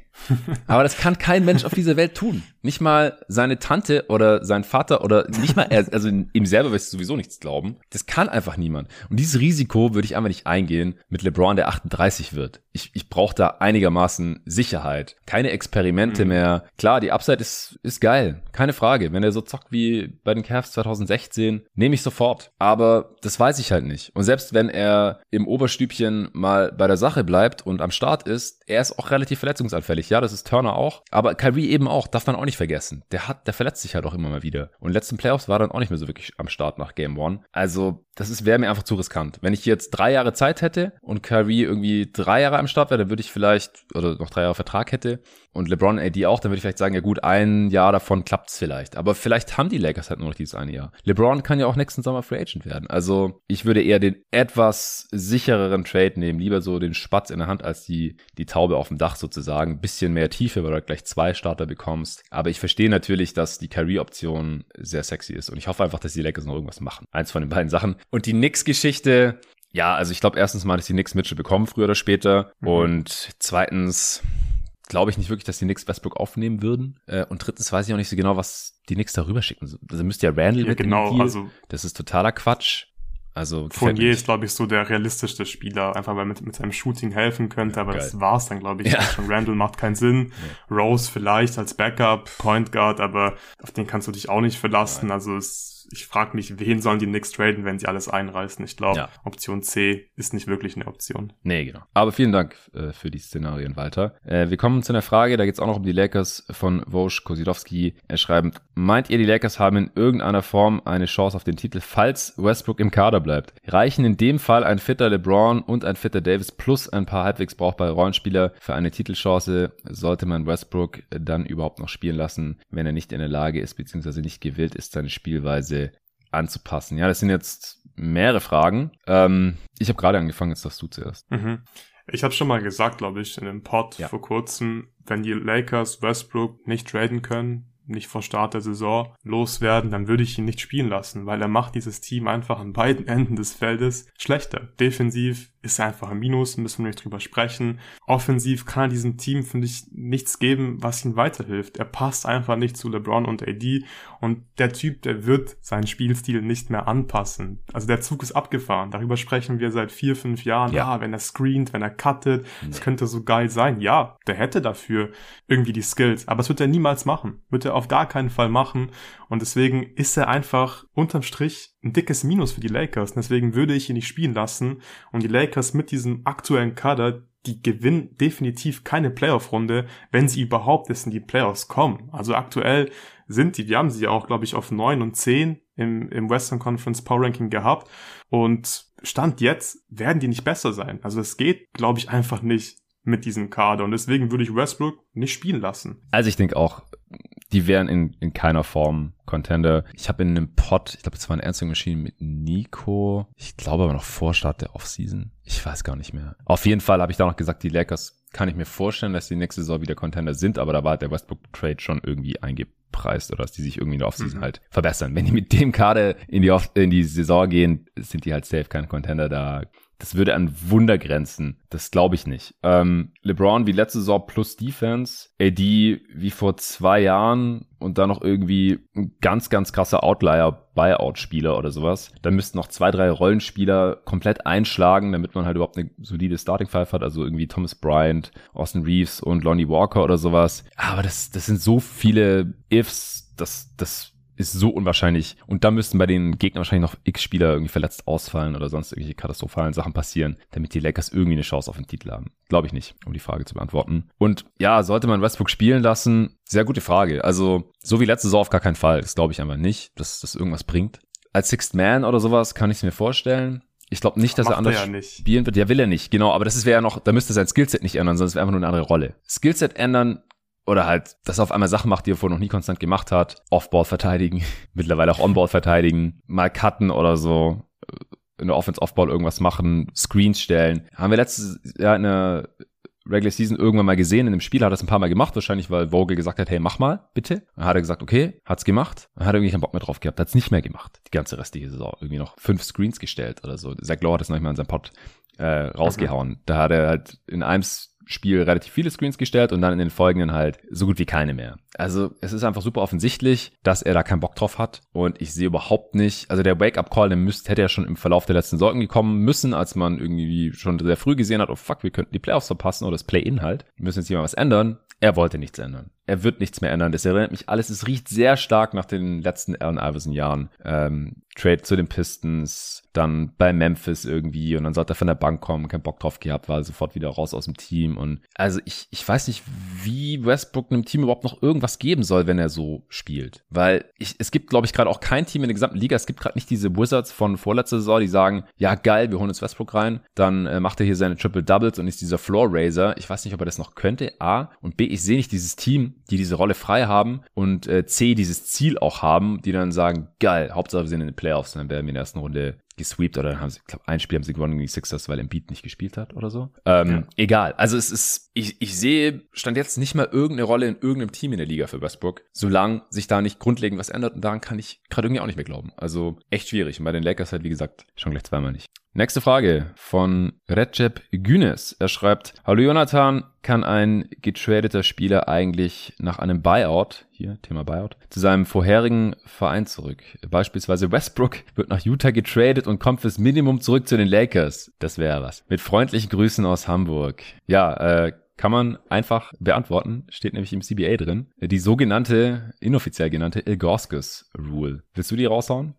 Aber das kann kein Mensch auf dieser Welt tun. Nicht mal seine Tante oder sein Vater oder nicht mal er, also ihm selber wirst du sowieso nichts glauben. Das kann einfach niemand. Und dieses Risiko würde ich einfach nicht eingehen mit LeBron, der 38 wird. Ich, ich brauche da einigermaßen Sicherheit. Keine Experimente mhm. mehr. Klar, die Upside ist, ist geil. Keine Frage. Wenn er so zockt wie bei den Cavs 2016, nehme ich sofort. Aber das weiß ich halt nicht. Und selbst wenn er im Oberstübchen mal bei der Sache bleibt und am Start ist, er ist auch relativ verletzungsanfällig. Ja, das ist Turner auch. Aber Kyrie eben auch, darf man auch nicht vergessen. Der hat, der verletzt sich halt auch immer mal wieder. Und letzten Playoffs war dann auch nicht mehr so wirklich am Start nach Game One. Also, das ist, wäre mir einfach zu riskant. Wenn ich jetzt drei Jahre Zeit hätte und Kyrie irgendwie drei Jahre am Start wäre, dann würde ich vielleicht, oder noch drei Jahre Vertrag hätte und LeBron AD auch, dann würde ich vielleicht sagen, ja gut, ein Jahr davon klappt's vielleicht. Aber vielleicht haben die Lakers halt nur noch dieses eine Jahr. LeBron kann ja auch nächsten Sommer Free Agent werden. Also, ich würde eher den etwas sichereren Trade nehmen. Lieber so den Spatz in der Hand als die, die Taube auf dem Dach sozusagen. Ein bisschen mehr Tiefe, weil du halt gleich zwei Starter bekommst. Aber ich verstehe natürlich, dass die Carry-Option sehr sexy ist. Und ich hoffe einfach, dass die Lakers noch irgendwas machen. Eins von den beiden Sachen. Und die Knicks-Geschichte, ja, also ich glaube erstens mal, dass die Knicks Mitchell bekommen, früher oder später. Mhm. Und zweitens glaube ich nicht wirklich, dass die Knicks Westbrook aufnehmen würden. Äh, und drittens weiß ich auch nicht so genau, was die Knicks darüber schicken. Also müsste ja Randall ja, mit genau, also Das ist totaler Quatsch. Also Fournier ist, glaube ich, so der realistischste Spieler, einfach weil mit, mit seinem Shooting helfen könnte, aber Geil. das war's dann, glaube ich. Ja. Schon Randall macht keinen Sinn. Ja. Rose vielleicht als Backup, Point Guard, aber auf den kannst du dich auch nicht verlassen. Nein. Also es ich frage mich, wen sollen die Knicks traden, wenn sie alles einreißen? Ich glaube, ja. Option C ist nicht wirklich eine Option. Nee, genau. Aber vielen Dank äh, für die Szenarien, Walter. Äh, wir kommen zu einer Frage, da geht es auch noch um die Lakers von Vosch Kosidowski. Er schreibt, meint ihr, die Lakers haben in irgendeiner Form eine Chance auf den Titel, falls Westbrook im Kader bleibt? Reichen in dem Fall ein fitter LeBron und ein fitter Davis plus ein paar halbwegs brauchbare Rollenspieler für eine Titelchance? Sollte man Westbrook dann überhaupt noch spielen lassen, wenn er nicht in der Lage ist, beziehungsweise nicht gewillt ist, seine Spielweise anzupassen? Ja, das sind jetzt mehrere Fragen. Ähm, ich habe gerade angefangen, jetzt darfst du zuerst. Mhm. Ich habe schon mal gesagt, glaube ich, in dem Pod ja. vor kurzem, wenn die Lakers Westbrook nicht traden können, nicht vor Start der Saison loswerden, dann würde ich ihn nicht spielen lassen, weil er macht dieses Team einfach an beiden Enden des Feldes schlechter. Defensiv ist er einfach ein Minus, müssen wir nicht drüber sprechen. Offensiv kann er diesem Team, finde ich, nichts geben, was ihm weiterhilft. Er passt einfach nicht zu LeBron und AD und der Typ, der wird seinen Spielstil nicht mehr anpassen. Also der Zug ist abgefahren. Darüber sprechen wir seit vier, fünf Jahren. Ja, ah, wenn er screent, wenn er cuttet, das könnte so geil sein. Ja, der hätte dafür irgendwie die Skills, aber das wird er niemals machen. Wird er auf gar keinen Fall machen und deswegen ist er einfach unterm Strich ein dickes Minus für die Lakers. Und deswegen würde ich ihn nicht spielen lassen. Und die Lakers mit diesem aktuellen Kader, die gewinnen definitiv keine Playoff-Runde, wenn sie überhaupt erst in die Playoffs kommen. Also aktuell sind die, wir haben sie ja auch, glaube ich, auf neun und zehn im, im Western Conference Power Ranking gehabt. Und Stand jetzt werden die nicht besser sein. Also es geht, glaube ich, einfach nicht mit diesem Kader. Und deswegen würde ich Westbrook nicht spielen lassen. Also ich denke auch, die wären in, in keiner Form Contender. Ich habe in einem Pod, ich glaube, es war ein Answering Machine mit Nico, ich glaube aber noch vor Start der Offseason. Ich weiß gar nicht mehr. Auf jeden Fall habe ich da noch gesagt, die Lakers kann ich mir vorstellen, dass die nächste Saison wieder Contender sind, aber da war der Westbrook Trade schon irgendwie eingepreist oder dass die sich irgendwie in der Offseason mhm. halt verbessern. Wenn die mit dem Kader in die, Off in die Saison gehen, sind die halt safe kein Contender. Da das würde an Wunder grenzen. Das glaube ich nicht. Ähm, LeBron wie letzte Saison plus Defense. AD wie vor zwei Jahren und dann noch irgendwie ein ganz, ganz krasser Outlier-Buyout-Spieler oder sowas. Da müssten noch zwei, drei Rollenspieler komplett einschlagen, damit man halt überhaupt eine solide Starting Five hat. Also irgendwie Thomas Bryant, Austin Reeves und Lonnie Walker oder sowas. Aber das, das sind so viele Ifs, das, das ist so unwahrscheinlich. Und da müssten bei den Gegnern wahrscheinlich noch x Spieler irgendwie verletzt ausfallen oder sonst irgendwelche katastrophalen Sachen passieren, damit die Lakers irgendwie eine Chance auf den Titel haben. Glaube ich nicht, um die Frage zu beantworten. Und ja, sollte man Westbrook spielen lassen? Sehr gute Frage. Also, so wie letzte Saison auf gar keinen Fall. Das glaube ich einfach nicht, dass das irgendwas bringt. Als Sixth Man oder sowas kann ich es mir vorstellen. Ich glaube nicht, dass Macht er anders er ja spielen wird. Ja, will er nicht, genau. Aber das wäre ja noch, da müsste sein Skillset nicht ändern, es wäre einfach nur eine andere Rolle. Skillset ändern oder halt, dass er auf einmal Sachen macht, die er vorher noch nie konstant gemacht hat. Off-Ball verteidigen, mittlerweile auch On-Ball verteidigen, mal cutten oder so, in der Offense-Off-Ball irgendwas machen, Screens stellen. Haben wir letztes Jahr in der Regular Season irgendwann mal gesehen, in dem Spiel hat er es ein paar Mal gemacht, wahrscheinlich weil Vogel gesagt hat, hey, mach mal, bitte. Dann hat er gesagt, okay, hat's gemacht. Dann hat er irgendwie keinen Bock mehr drauf gehabt, hat's nicht mehr gemacht. Die ganze restliche Saison. Irgendwie noch fünf Screens gestellt oder so. Zach Lowe hat es noch nicht mal in seinem Pod äh, rausgehauen. Da hat er halt in einem Spiel relativ viele Screens gestellt und dann in den folgenden halt so gut wie keine mehr. Also es ist einfach super offensichtlich, dass er da keinen Bock drauf hat und ich sehe überhaupt nicht, also der Wake-up-Call, der müsste, hätte ja schon im Verlauf der letzten Sorgen gekommen müssen, als man irgendwie schon sehr früh gesehen hat, oh fuck, wir könnten die Playoffs verpassen oder das Play-In halt. Wir müssen jetzt hier mal was ändern. Er wollte nichts ändern. Er wird nichts mehr ändern. Das erinnert mich alles. Es riecht sehr stark nach den letzten Allen Iverson Jahren. Ähm, Trade zu den Pistons, dann bei Memphis irgendwie und dann sollte er von der Bank kommen, keinen Bock drauf gehabt, war sofort wieder raus aus dem Team und also ich, ich weiß nicht, wie Westbrook einem Team überhaupt noch irgendwas geben soll, wenn er so spielt, weil ich, es gibt, glaube ich, gerade auch kein Team in der gesamten Liga, es gibt gerade nicht diese Wizards von vorletzter Saison, die sagen, ja geil, wir holen uns Westbrook rein, dann äh, macht er hier seine Triple Doubles und ist dieser Floor Raiser. Ich weiß nicht, ob er das noch könnte, A und B, ich sehe nicht dieses Team, die diese Rolle frei haben und äh, C, dieses Ziel auch haben, die dann sagen, geil, Hauptsache wir sind in den Playoffs und dann werden wir in der ersten Runde gesweept oder dann haben sie, ich glaube, ein Spiel haben sie gewonnen gegen die Sixers, weil Embiid nicht gespielt hat oder so. Ähm, ja. Egal. Also es ist, ich, ich sehe, stand jetzt nicht mal irgendeine Rolle in irgendeinem Team in der Liga für Westbrook, solange sich da nicht grundlegend was ändert und daran kann ich gerade irgendwie auch nicht mehr glauben. Also echt schwierig. Und bei den Lakers halt, wie gesagt, schon gleich zweimal nicht. Nächste Frage von Recep Günes. Er schreibt, Hallo Jonathan, kann ein getradeter Spieler eigentlich nach einem Buyout, hier Thema Buyout, zu seinem vorherigen Verein zurück? Beispielsweise Westbrook wird nach Utah getradet und kommt fürs Minimum zurück zu den Lakers. Das wäre was. Mit freundlichen Grüßen aus Hamburg. Ja, äh, kann man einfach beantworten, steht nämlich im CBA drin. Die sogenannte, inoffiziell genannte Ilgorskis Rule. Willst du die raushauen?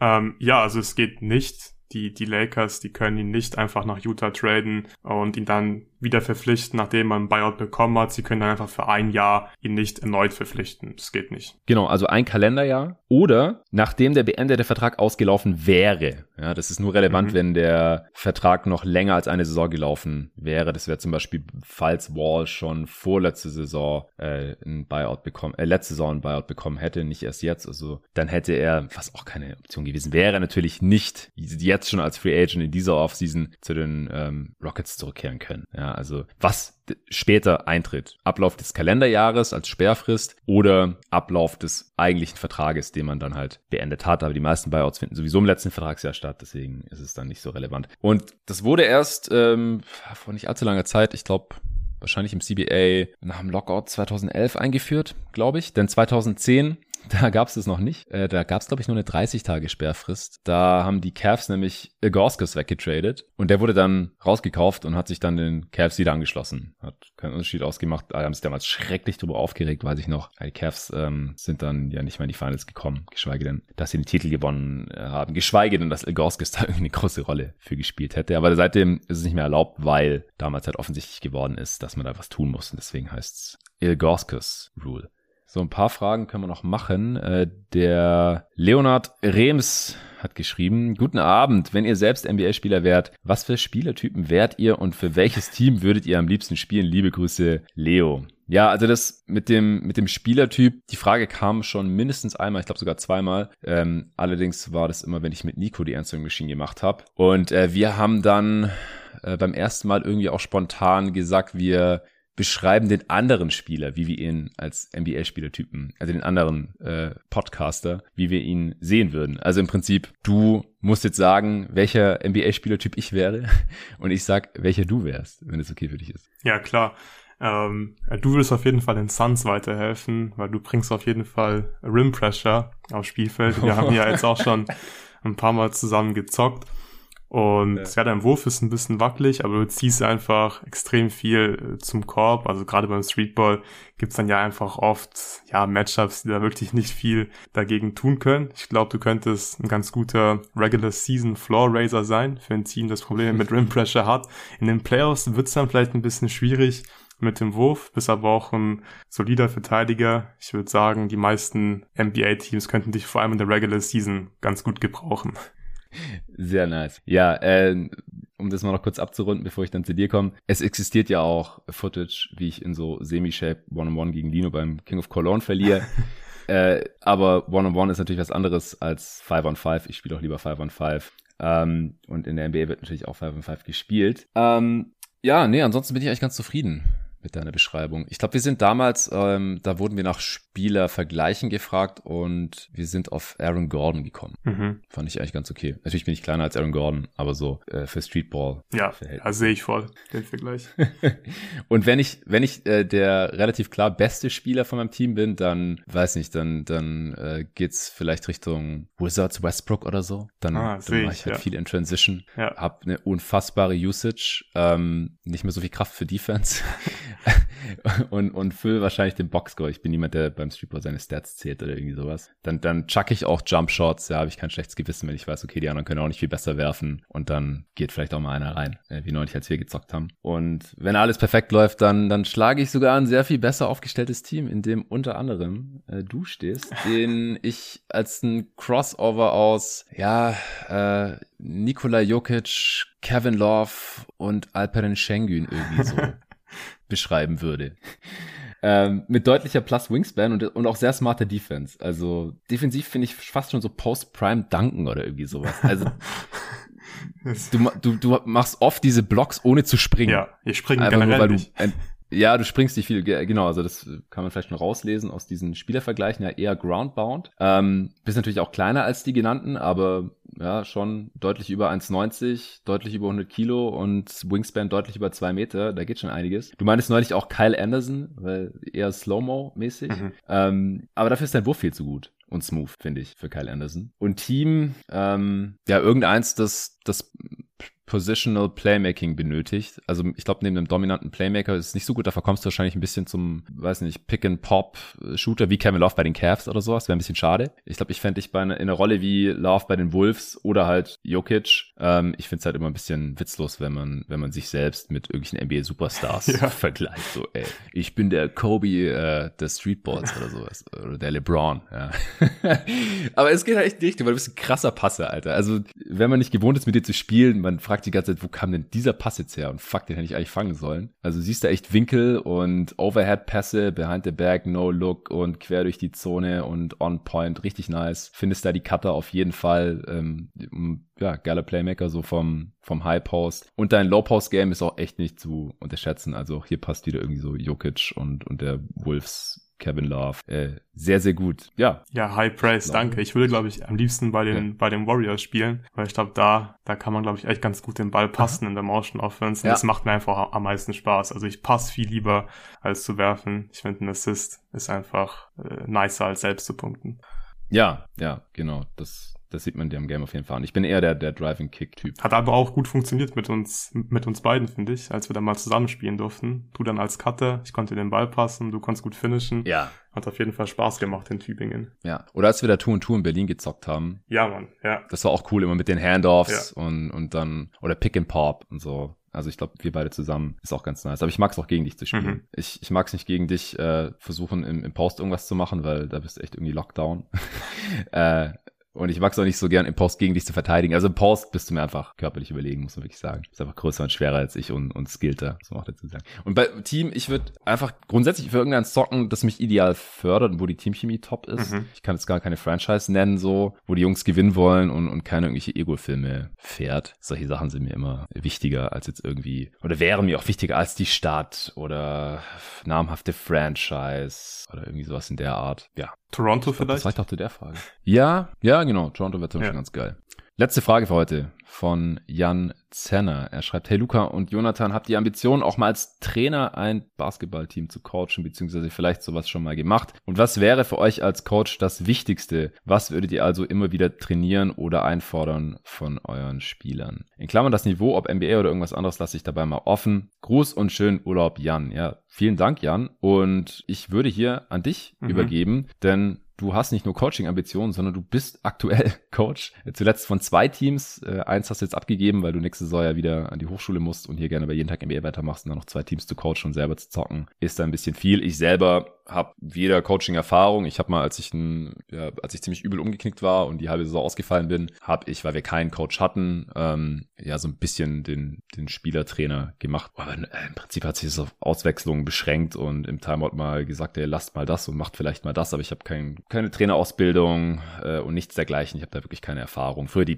Ähm, ja, also es geht nicht die, die Lakers, die können ihn nicht einfach nach Utah traden und ihn dann wieder verpflichten, nachdem man einen Buyout bekommen hat. Sie können dann einfach für ein Jahr ihn nicht erneut verpflichten. Das geht nicht. Genau, also ein Kalenderjahr oder nachdem der beendete Vertrag ausgelaufen wäre. Ja, das ist nur relevant, mhm. wenn der Vertrag noch länger als eine Saison gelaufen wäre. Das wäre zum Beispiel, falls Wall schon vorletzte Saison äh, ein Buyout bekommen, äh, letzte Saison ein Buyout bekommen hätte, nicht erst jetzt. Also dann hätte er, was auch keine Option gewesen wäre, natürlich nicht jetzt schon als Free Agent in dieser Offseason zu den ähm, Rockets zurückkehren können. Ja, also was später eintritt. Ablauf des Kalenderjahres als Sperrfrist oder Ablauf des eigentlichen Vertrages, den man dann halt beendet hat. Aber die meisten Buyouts finden sowieso im letzten Vertragsjahr statt, deswegen ist es dann nicht so relevant. Und das wurde erst ähm, vor nicht allzu langer Zeit, ich glaube wahrscheinlich im CBA nach dem Lockout 2011 eingeführt, glaube ich. Denn 2010 da gab es das noch nicht. Äh, da gab es, glaube ich, nur eine 30-Tage-Sperrfrist. Da haben die Cavs nämlich Gorskis weggetradet und der wurde dann rausgekauft und hat sich dann den Cavs wieder angeschlossen. Hat keinen Unterschied ausgemacht. Da haben sich damals schrecklich drüber aufgeregt, weiß ich noch. Die Cavs ähm, sind dann ja nicht mehr in die Finals gekommen, geschweige denn, dass sie den Titel gewonnen äh, haben, geschweige denn, dass Gorskis da irgendwie eine große Rolle für gespielt hätte. Aber seitdem ist es nicht mehr erlaubt, weil damals halt offensichtlich geworden ist, dass man da was tun muss und deswegen heißt es Ilgorskis Rule. So ein paar Fragen können wir noch machen. Äh, der Leonard Rems hat geschrieben, guten Abend, wenn ihr selbst NBA-Spieler wärt, was für Spielertypen wärt ihr und für welches Team würdet ihr am liebsten spielen? Liebe Grüße, Leo. Ja, also das mit dem mit dem Spielertyp, die Frage kam schon mindestens einmal, ich glaube sogar zweimal. Ähm, allerdings war das immer, wenn ich mit Nico die Answering Machine gemacht habe. Und äh, wir haben dann äh, beim ersten Mal irgendwie auch spontan gesagt, wir beschreiben den anderen Spieler, wie wir ihn als NBA-Spielertypen, also den anderen äh, Podcaster, wie wir ihn sehen würden. Also im Prinzip, du musst jetzt sagen, welcher NBA-Spielertyp ich wäre und ich sag, welcher du wärst, wenn es okay für dich ist. Ja, klar. Ähm, du würdest auf jeden Fall den Suns weiterhelfen, weil du bringst auf jeden Fall Rim Pressure aufs Spielfeld. Wir haben ja jetzt auch schon ein paar Mal zusammen gezockt. Und ja. ja, dein Wurf ist ein bisschen wackelig, aber du ziehst einfach extrem viel äh, zum Korb. Also gerade beim Streetball gibt's dann ja einfach oft ja Matchups, die da wirklich nicht viel dagegen tun können. Ich glaube, du könntest ein ganz guter Regular Season Floor Raiser sein für ein Team, das Probleme mit Rim Pressure hat. In den Playoffs wird's dann vielleicht ein bisschen schwierig mit dem Wurf, bist aber auch ein solider Verteidiger. Ich würde sagen, die meisten NBA-Teams könnten dich vor allem in der Regular Season ganz gut gebrauchen. Sehr nice. Ja, äh, um das mal noch kurz abzurunden, bevor ich dann zu dir komme. Es existiert ja auch Footage, wie ich in so Semi-Shape One-on-One gegen Lino beim King of Cologne verliere. äh, aber One-on-One ist natürlich was anderes als Five-on-Five. Ich spiele auch lieber Five-on-Five. Ähm, und in der NBA wird natürlich auch Five-on-Five gespielt. Ähm, ja, nee, ansonsten bin ich eigentlich ganz zufrieden mit deiner Beschreibung. Ich glaube, wir sind damals, ähm, da wurden wir nach Spielervergleichen gefragt und wir sind auf Aaron Gordon gekommen. Mhm. Fand ich eigentlich ganz okay. Natürlich bin ich kleiner als Aaron Gordon, aber so äh, für Streetball. Ja, da sehe ich voll den Vergleich. und wenn ich, wenn ich äh, der relativ klar beste Spieler von meinem Team bin, dann weiß nicht, dann dann äh, geht's vielleicht Richtung Wizards Westbrook oder so. Dann, ah, dann mache ich halt ja. viel in Transition, ja. hab eine unfassbare Usage, ähm, nicht mehr so viel Kraft für Defense. und, und fülle wahrscheinlich den Boxscore. Ich bin niemand, der beim Streetball seine Stats zählt oder irgendwie sowas. Dann, dann chuck ich auch Jump Shots. Ja, habe ich kein schlechtes Gewissen, wenn ich weiß, okay, die anderen können auch nicht viel besser werfen. Und dann geht vielleicht auch mal einer rein, äh, wie neulich, als wir gezockt haben. Und wenn alles perfekt läuft, dann, dann schlage ich sogar ein sehr viel besser aufgestelltes Team, in dem unter anderem äh, du stehst, den ich als ein Crossover aus, ja, äh, Nikola Jokic, Kevin Love und Alperen Schengen irgendwie so beschreiben würde. Ähm, mit deutlicher Plus Wingspan und, und auch sehr smarter Defense. Also defensiv finde ich fast schon so Post-Prime Dunken oder irgendwie sowas. Also du, du, du machst oft diese Blocks ohne zu springen. Ja, ich springe generell nur, weil nicht. Du, ja, du springst nicht viel, genau, also das kann man vielleicht noch rauslesen aus diesen Spielervergleichen, ja eher groundbound. Ähm, bist natürlich auch kleiner als die genannten, aber ja, schon deutlich über 1,90, deutlich über 100 Kilo und Wingspan deutlich über zwei Meter, da geht schon einiges. Du meintest neulich auch Kyle Anderson, weil eher Slow-Mo-mäßig, mhm. ähm, aber dafür ist dein Wurf viel zu gut und smooth, finde ich, für Kyle Anderson. Und Team, ähm, ja, irgendeins, das, das Positional Playmaking benötigt. Also ich glaube, neben einem dominanten Playmaker ist es nicht so gut. Da kommst du wahrscheinlich ein bisschen zum, weiß nicht, Pick-and-Pop-Shooter wie Kevin Love bei den Cavs oder sowas. Wäre ein bisschen schade. Ich glaube, ich fände dich bei in einer Rolle wie Love bei den Wolves oder halt Jokic. Ähm, ich finde es halt immer ein bisschen witzlos, wenn man, wenn man sich selbst mit irgendwelchen NBA-Superstars ja. vergleicht. So, ey, ich bin der Kobe äh, des Streetballs oder sowas. Oder der LeBron, ja. Aber es geht halt echt nicht, weil du bist ein krasser Passer, Alter. Also, wenn man nicht gewohnt ist, mit dir zu spielen, man fragt fragt die ganze Zeit, wo kam denn dieser Pass jetzt her? Und fuck, den hätte ich eigentlich fangen sollen. Also siehst du echt Winkel und Overhead-Pässe, behind the back, no look und quer durch die Zone und on point, richtig nice. Findest da die Cutter auf jeden Fall. Ähm, ja, geiler Playmaker, so vom, vom High Post. Und dein Low Post Game ist auch echt nicht zu unterschätzen. Also hier passt wieder irgendwie so Jokic und, und der Wolves Kevin Love. Äh, sehr, sehr gut. Ja. Ja, High Praise, danke. Ich würde, glaube ich, am liebsten bei den, ja. bei den Warriors spielen, weil ich glaube, da, da kann man, glaube ich, echt ganz gut den Ball passen Aha. in der Motion Offense. Und ja. das macht mir einfach am meisten Spaß. Also ich passe viel lieber, als zu werfen. Ich finde, ein Assist ist einfach äh, nicer, als selbst zu punkten. Ja, ja, genau. Das, das sieht man dir im Game auf jeden Fall an. Ich bin eher der, der Driving-Kick-Typ. Hat aber auch gut funktioniert mit uns, mit uns beiden, finde ich, als wir dann mal zusammenspielen durften. Du dann als Cutter, ich konnte den Ball passen, du konntest gut finishen. Ja. Hat auf jeden Fall Spaß gemacht in Tübingen. Ja. Oder als wir da Tour und Tour in Berlin gezockt haben. Ja, Mann, ja. Das war auch cool, immer mit den Handoffs ja. und, und dann, oder Pick and Pop und so. Also ich glaube, wir beide zusammen ist auch ganz nice. Aber ich mag es auch gegen dich zu spielen. Mhm. Ich, ich mag es nicht gegen dich äh, versuchen, im, im Post irgendwas zu machen, weil da bist du echt irgendwie Lockdown. äh, und ich mag es auch nicht so gern, im Post gegen dich zu verteidigen. Also im Post bist du mir einfach körperlich überlegen, muss man wirklich sagen. Du bist einfach größer und schwerer als ich und, und skillter, muss man auch dazu sagen. Und bei Team, ich würde einfach grundsätzlich für irgendeinen zocken, das mich ideal fördert und wo die Teamchemie top ist. Mhm. Ich kann jetzt gar keine Franchise nennen, so, wo die Jungs gewinnen wollen und, und keine irgendwelche Ego-Filme fährt. Solche Sachen sind mir immer wichtiger als jetzt irgendwie, oder wären mir auch wichtiger als die Stadt oder namhafte Franchise oder irgendwie sowas in der Art. Ja, Toronto glaub, vielleicht? Das war ich doch der Frage. Ja, ja, genau. Toronto wäre zum Beispiel ja. ganz geil. Letzte Frage für heute von Jan Zenner. Er schreibt, hey Luca und Jonathan, habt ihr Ambitionen, auch mal als Trainer ein Basketballteam zu coachen, beziehungsweise vielleicht sowas schon mal gemacht? Und was wäre für euch als Coach das Wichtigste? Was würdet ihr also immer wieder trainieren oder einfordern von euren Spielern? In Klammern das Niveau, ob NBA oder irgendwas anderes, lasse ich dabei mal offen. Gruß und schönen Urlaub, Jan. Ja, vielen Dank, Jan. Und ich würde hier an dich mhm. übergeben, denn du hast nicht nur Coaching-Ambitionen, sondern du bist aktuell Coach. Zuletzt von zwei Teams. Äh, eins hast du jetzt abgegeben, weil du nächste Saison ja wieder an die Hochschule musst und hier gerne bei jeden Tag NBA weitermachst und dann noch zwei Teams zu coachen und selber zu zocken. Ist da ein bisschen viel. Ich selber habe weder Coaching-Erfahrung. Ich habe mal, als ich ein, ja, als ich ziemlich übel umgeknickt war und die halbe Saison ausgefallen bin, habe ich, weil wir keinen Coach hatten, ähm, ja so ein bisschen den, den Spielertrainer gemacht. Aber äh, im Prinzip hat sich das auf Auswechslungen beschränkt und im Timeout mal gesagt, ey, lasst mal das und macht vielleicht mal das. Aber ich habe kein, keine Trainerausbildung äh, und nichts dergleichen. Ich habe da wirklich keine Erfahrung. Früher die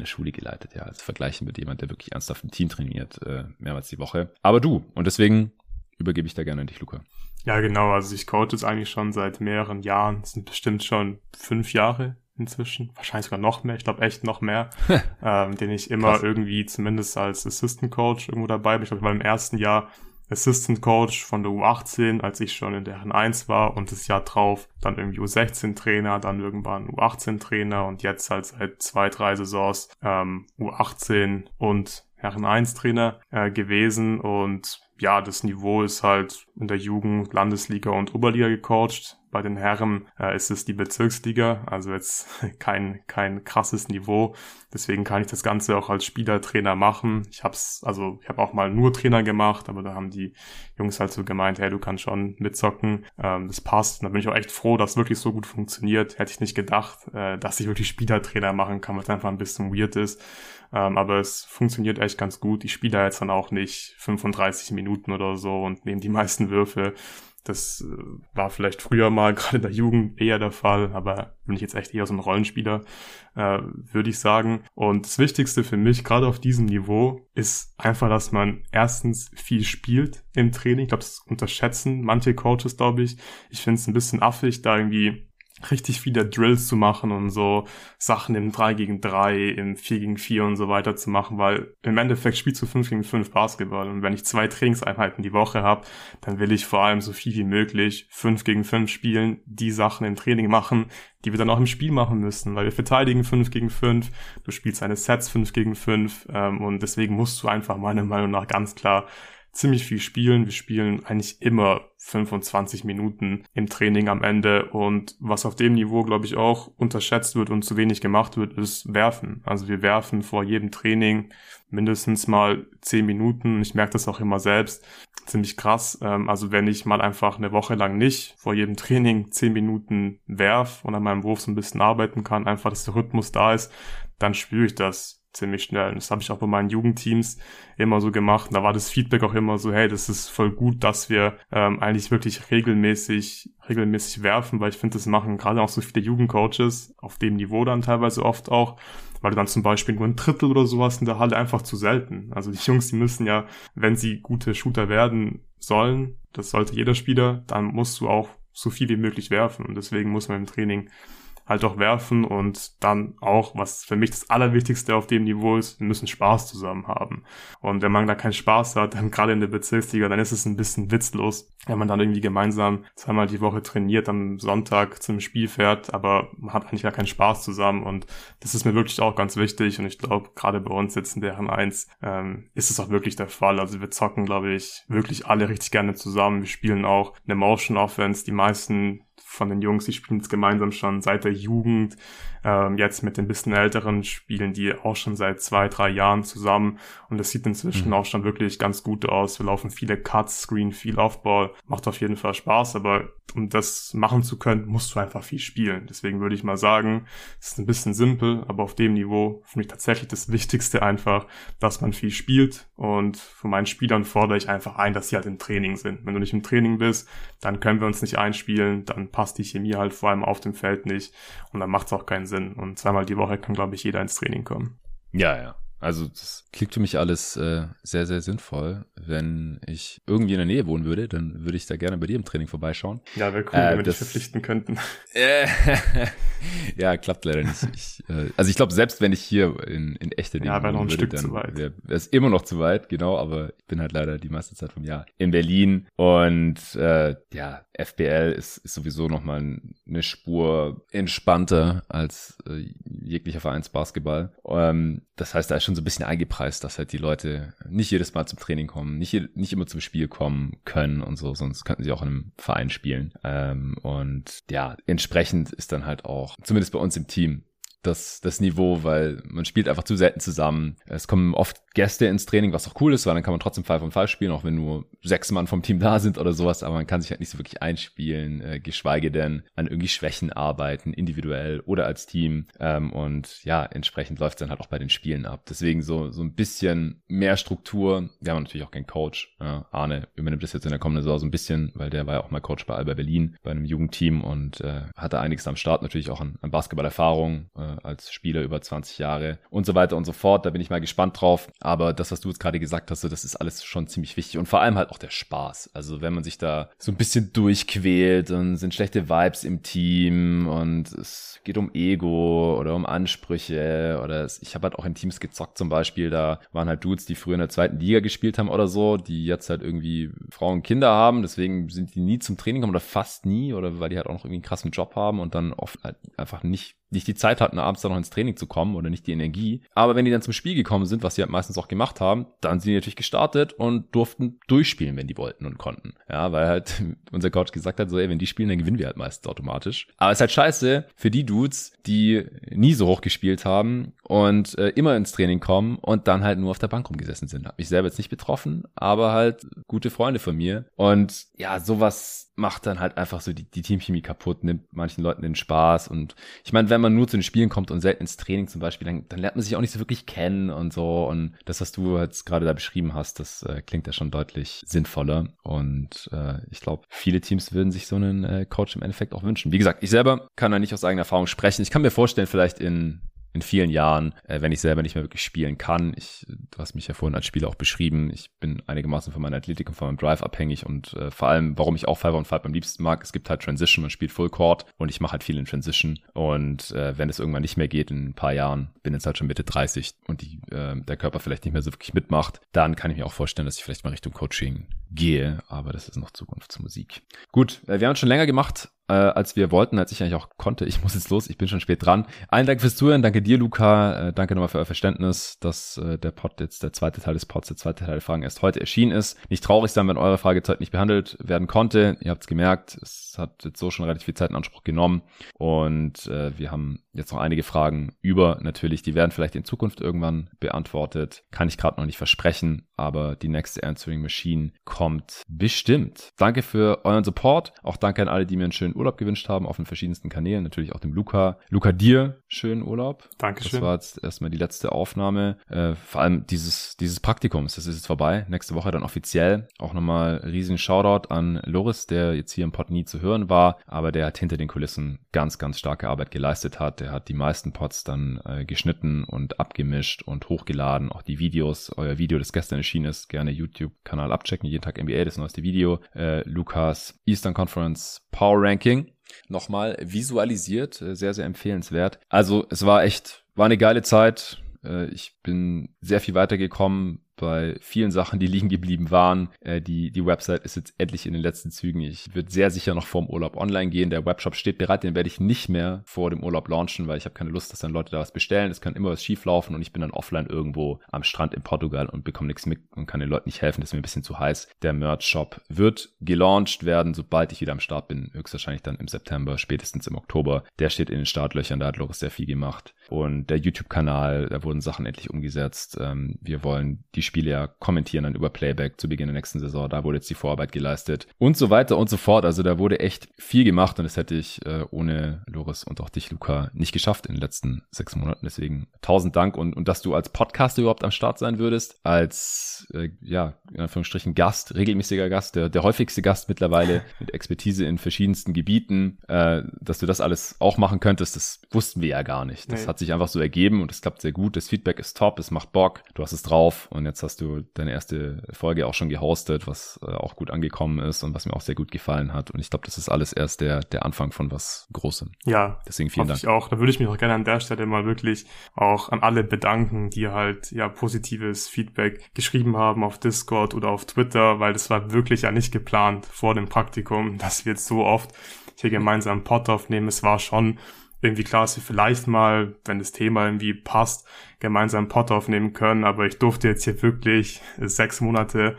der Schule geleitet, ja, also vergleichen mit jemand, der wirklich ernsthaft ein Team trainiert, äh, mehrmals die Woche. Aber du, und deswegen übergebe ich da gerne an dich, Luca. Ja, genau. Also ich coach jetzt eigentlich schon seit mehreren Jahren. Das sind bestimmt schon fünf Jahre inzwischen. Wahrscheinlich sogar noch mehr. Ich glaube echt noch mehr. ähm, den ich immer Krass. irgendwie zumindest als Assistant Coach irgendwo dabei bin. Ich glaube, ich war im ersten Jahr Assistant Coach von der U18, als ich schon in der N1 war und das Jahr drauf dann irgendwie U16 Trainer, dann irgendwann U18 Trainer und jetzt halt seit zwei, drei Saisons ähm, U18 und Herren 1 Trainer äh, gewesen und ja, das Niveau ist halt in der Jugend, Landesliga und Oberliga gecoacht. Bei den Herren äh, ist es die Bezirksliga, also jetzt kein, kein krasses Niveau. Deswegen kann ich das Ganze auch als Spielertrainer machen. Ich hab's, also ich habe auch mal nur Trainer gemacht, aber da haben die Jungs halt so gemeint, hey, du kannst schon mitzocken. Ähm, das passt. Und da bin ich auch echt froh, dass es wirklich so gut funktioniert. Hätte ich nicht gedacht, äh, dass ich wirklich Spielertrainer machen kann, was einfach ein bisschen weird ist. Ähm, aber es funktioniert echt ganz gut. Ich spiele da jetzt dann auch nicht 35 Minuten oder so und nehme die meisten Würfe. Das äh, war vielleicht früher mal gerade in der Jugend eher der Fall, aber bin ich jetzt echt eher so ein Rollenspieler, äh, würde ich sagen. Und das Wichtigste für mich, gerade auf diesem Niveau, ist einfach, dass man erstens viel spielt im Training. Ich glaube, das unterschätzen manche Coaches, glaube ich. Ich finde es ein bisschen affig, da irgendwie richtig viele Drills zu machen und so Sachen im 3 gegen 3, im 4 gegen 4 und so weiter zu machen, weil im Endeffekt spielst du 5 gegen 5 Basketball und wenn ich zwei Trainingseinheiten die Woche habe, dann will ich vor allem so viel wie möglich 5 gegen 5 spielen, die Sachen im Training machen, die wir dann auch im Spiel machen müssen, weil wir verteidigen 5 gegen 5, du spielst eine Sets 5 gegen 5 ähm, und deswegen musst du einfach meiner Meinung nach ganz klar ziemlich viel spielen. Wir spielen eigentlich immer 25 Minuten im Training am Ende. Und was auf dem Niveau, glaube ich, auch unterschätzt wird und zu wenig gemacht wird, ist Werfen. Also wir werfen vor jedem Training mindestens mal 10 Minuten. Ich merke das auch immer selbst. Ziemlich krass. Ähm, also wenn ich mal einfach eine Woche lang nicht vor jedem Training 10 Minuten werf und an meinem Wurf so ein bisschen arbeiten kann, einfach, dass der Rhythmus da ist, dann spüre ich das ziemlich schnell. Das habe ich auch bei meinen Jugendteams immer so gemacht. Und da war das Feedback auch immer so, hey, das ist voll gut, dass wir ähm, eigentlich wirklich regelmäßig, regelmäßig werfen, weil ich finde, das machen gerade auch so viele Jugendcoaches auf dem Niveau dann teilweise oft auch, weil du dann zum Beispiel nur ein Drittel oder sowas in der Halle einfach zu selten. Also die Jungs, die müssen ja, wenn sie gute Shooter werden sollen, das sollte jeder Spieler, dann musst du auch so viel wie möglich werfen. Und deswegen muss man im Training halt auch werfen und dann auch, was für mich das Allerwichtigste auf dem Niveau ist, wir müssen Spaß zusammen haben. Und wenn man da keinen Spaß hat, dann gerade in der Bezirksliga, dann ist es ein bisschen witzlos, wenn man dann irgendwie gemeinsam zweimal die Woche trainiert, am Sonntag zum Spiel fährt, aber man hat eigentlich gar keinen Spaß zusammen und das ist mir wirklich auch ganz wichtig und ich glaube, gerade bei uns jetzt in deren eins ähm, ist es auch wirklich der Fall. Also wir zocken, glaube ich, wirklich alle richtig gerne zusammen. Wir spielen auch eine Motion Offense. Die meisten von den Jungs, die spielen es gemeinsam schon seit der Jugend. Ähm, jetzt mit den bisschen älteren spielen die auch schon seit zwei, drei Jahren zusammen und das sieht inzwischen mhm. auch schon wirklich ganz gut aus. Wir laufen viele Cuts, Screen, viel Offball, macht auf jeden Fall Spaß, aber um das machen zu können, musst du einfach viel spielen. Deswegen würde ich mal sagen, es ist ein bisschen simpel, aber auf dem Niveau für mich tatsächlich das Wichtigste einfach, dass man viel spielt und von meinen Spielern fordere ich einfach ein, dass sie halt im Training sind. Wenn du nicht im Training bist, dann können wir uns nicht einspielen, dann passt die Chemie halt vor allem auf dem Feld nicht und dann macht es auch keinen Sinn Sinn. Und zweimal die Woche kann, glaube ich, jeder ins Training kommen. Ja, ja. Also das klingt für mich alles äh, sehr, sehr sinnvoll. Wenn ich irgendwie in der Nähe wohnen würde, dann würde ich da gerne bei dir im Training vorbeischauen. Ja, wäre cool, äh, wenn wir das, dich verpflichten könnten. ja, klappt leider nicht. Ich, äh, also ich glaube, selbst wenn ich hier in, in echte Nähe Ja, wäre noch ein würde, Stück zu weit. Wäre es immer noch zu weit, genau, aber ich bin halt leider die meiste Zeit vom Jahr in Berlin. Und äh, ja, FBL ist, ist sowieso nochmal eine Spur entspannter als äh, jeglicher Vereinsbasketball. Ähm, das heißt, da ist schon so ein bisschen eingepreist, dass halt die Leute nicht jedes Mal zum Training kommen, nicht, nicht immer zum Spiel kommen können und so, sonst könnten sie auch in einem Verein spielen. Ähm, und ja, entsprechend ist dann halt auch, zumindest bei uns im Team, das, das Niveau, weil man spielt einfach zu selten zusammen. Es kommen oft Gäste ins Training, was auch cool ist, weil dann kann man trotzdem Five on Five spielen, auch wenn nur sechs Mann vom Team da sind oder sowas, aber man kann sich halt nicht so wirklich einspielen, äh, geschweige denn an irgendwie Schwächen arbeiten, individuell oder als Team. Ähm, und ja, entsprechend läuft es dann halt auch bei den Spielen ab. Deswegen so, so ein bisschen mehr Struktur. Wir haben natürlich auch keinen Coach. Äh, Arne übernimmt das jetzt in der kommenden Saison so ein bisschen, weil der war ja auch mal Coach bei Alba Berlin, bei einem Jugendteam und äh, hatte einiges am Start, natürlich auch an, an Basketballerfahrung äh, als Spieler über 20 Jahre und so weiter und so fort. Da bin ich mal gespannt drauf. Aber das, was du jetzt gerade gesagt hast, so, das ist alles schon ziemlich wichtig. Und vor allem halt auch der Spaß. Also wenn man sich da so ein bisschen durchquält und sind schlechte Vibes im Team und es geht um Ego oder um Ansprüche oder es, ich habe halt auch in Teams gezockt zum Beispiel, da waren halt Dudes, die früher in der zweiten Liga gespielt haben oder so, die jetzt halt irgendwie Frauen und Kinder haben, deswegen sind die nie zum Training gekommen oder fast nie oder weil die halt auch noch irgendwie einen krassen Job haben und dann oft halt einfach nicht nicht die Zeit hatten, abends dann noch ins Training zu kommen oder nicht die Energie. Aber wenn die dann zum Spiel gekommen sind, was sie halt meistens auch gemacht haben, dann sind die natürlich gestartet und durften durchspielen, wenn die wollten und konnten. Ja, weil halt unser Coach gesagt hat, so, ey, wenn die spielen, dann gewinnen wir halt meistens automatisch. Aber es ist halt scheiße für die Dudes, die nie so hoch gespielt haben und äh, immer ins Training kommen und dann halt nur auf der Bank rumgesessen sind. Hab mich selber jetzt nicht betroffen, aber halt gute Freunde von mir. Und ja, sowas macht dann halt einfach so die, die Teamchemie kaputt, nimmt manchen Leuten den Spaß. Und ich meine, wenn man nur zu den Spielen kommt und selten ins Training zum Beispiel, dann, dann lernt man sich auch nicht so wirklich kennen und so. Und das, was du jetzt gerade da beschrieben hast, das äh, klingt ja schon deutlich sinnvoller. Und äh, ich glaube, viele Teams würden sich so einen äh, Coach im Endeffekt auch wünschen. Wie gesagt, ich selber kann da nicht aus eigener Erfahrung sprechen. Ich kann mir vorstellen, vielleicht in in vielen Jahren, äh, wenn ich selber nicht mehr wirklich spielen kann. Ich, du hast mich ja vorhin als Spieler auch beschrieben. Ich bin einigermaßen von meiner Athletik und von meinem Drive abhängig und äh, vor allem, warum ich auch Five on Five am liebsten mag, es gibt halt Transition, man spielt Full Court und ich mache halt viel in Transition und äh, wenn es irgendwann nicht mehr geht in ein paar Jahren, bin jetzt halt schon Mitte 30 und die, äh, der Körper vielleicht nicht mehr so wirklich mitmacht, dann kann ich mir auch vorstellen, dass ich vielleicht mal Richtung Coaching gehe, aber das ist noch Zukunftsmusik. Gut, äh, wir haben es schon länger gemacht, äh, als wir wollten, als ich eigentlich auch konnte. Ich muss jetzt los, ich bin schon spät dran. Allen Dank fürs Zuhören, danke dir, Luca, äh, danke nochmal für euer Verständnis, dass äh, der Pod jetzt, der zweite Teil des Pods, der zweite Teil der Fragen erst heute erschienen ist. Nicht traurig sein, wenn eure Frage nicht behandelt werden konnte. Ihr habt es gemerkt, es hat jetzt so schon relativ viel Zeit in Anspruch genommen und äh, wir haben jetzt noch einige Fragen über natürlich, die werden vielleicht in Zukunft irgendwann beantwortet. Kann ich gerade noch nicht versprechen, aber die nächste Answering Machine kommt bestimmt. Danke für euren Support, auch danke an alle, die mir einen schönen Urlaub gewünscht haben auf den verschiedensten Kanälen, natürlich auch dem Luca. Luca, dir schönen Urlaub. Dankeschön. Das war jetzt erstmal die letzte Aufnahme. Äh, vor allem dieses, dieses Praktikums, das ist jetzt vorbei. Nächste Woche dann offiziell. Auch nochmal riesen Shoutout an Loris, der jetzt hier im Pod nie zu hören war, aber der hat hinter den Kulissen ganz, ganz starke Arbeit geleistet hat. Der hat die meisten Pods dann äh, geschnitten und abgemischt und hochgeladen. Auch die Videos, euer Video, das gestern erschienen ist, gerne YouTube-Kanal abchecken. Jeden Tag NBA, das neueste Video. Äh, Lukas Eastern Conference Power Ranking nochmal visualisiert. Äh, sehr, sehr empfehlenswert. Also es war echt, war eine geile Zeit. Äh, ich bin sehr viel weitergekommen, bei vielen Sachen, die liegen geblieben waren. Äh, die, die Website ist jetzt endlich in den letzten Zügen. Ich würde sehr sicher noch vorm Urlaub online gehen. Der Webshop steht bereit, den werde ich nicht mehr vor dem Urlaub launchen, weil ich habe keine Lust, dass dann Leute da was bestellen. Es kann immer was schief laufen und ich bin dann offline irgendwo am Strand in Portugal und bekomme nichts mit und kann den Leuten nicht helfen. Das ist mir ein bisschen zu heiß. Der Merch-Shop wird gelauncht werden, sobald ich wieder am Start bin. Höchstwahrscheinlich dann im September, spätestens im Oktober. Der steht in den Startlöchern, da hat Loris sehr viel gemacht. Und der YouTube-Kanal, da wurden Sachen endlich umgesetzt. Ähm, wir wollen die Spiele ja kommentieren dann über Playback zu Beginn der nächsten Saison. Da wurde jetzt die Vorarbeit geleistet und so weiter und so fort. Also da wurde echt viel gemacht und das hätte ich äh, ohne Loris und auch dich, Luca, nicht geschafft in den letzten sechs Monaten. Deswegen tausend Dank und, und dass du als Podcaster überhaupt am Start sein würdest, als, äh, ja, in Anführungsstrichen Gast, regelmäßiger Gast, der, der häufigste Gast mittlerweile mit Expertise in verschiedensten Gebieten, äh, dass du das alles auch machen könntest, das wussten wir ja gar nicht. Das nee. hat sich einfach so ergeben und es klappt sehr gut. Das Feedback ist top, es macht Bock, du hast es drauf und jetzt hast du deine erste Folge auch schon gehostet, was äh, auch gut angekommen ist und was mir auch sehr gut gefallen hat. Und ich glaube, das ist alles erst der, der Anfang von was Großem. Ja. Deswegen vielen Dank. Ich auch. Da würde ich mich auch gerne an der Stelle mal wirklich auch an alle bedanken, die halt ja positives Feedback geschrieben haben auf Discord oder auf Twitter, weil das war wirklich ja nicht geplant vor dem Praktikum, dass wir jetzt so oft hier gemeinsam Pod aufnehmen. Es war schon irgendwie klar, dass wir vielleicht mal, wenn das Thema irgendwie passt, gemeinsam einen Pod aufnehmen können. Aber ich durfte jetzt hier wirklich sechs Monate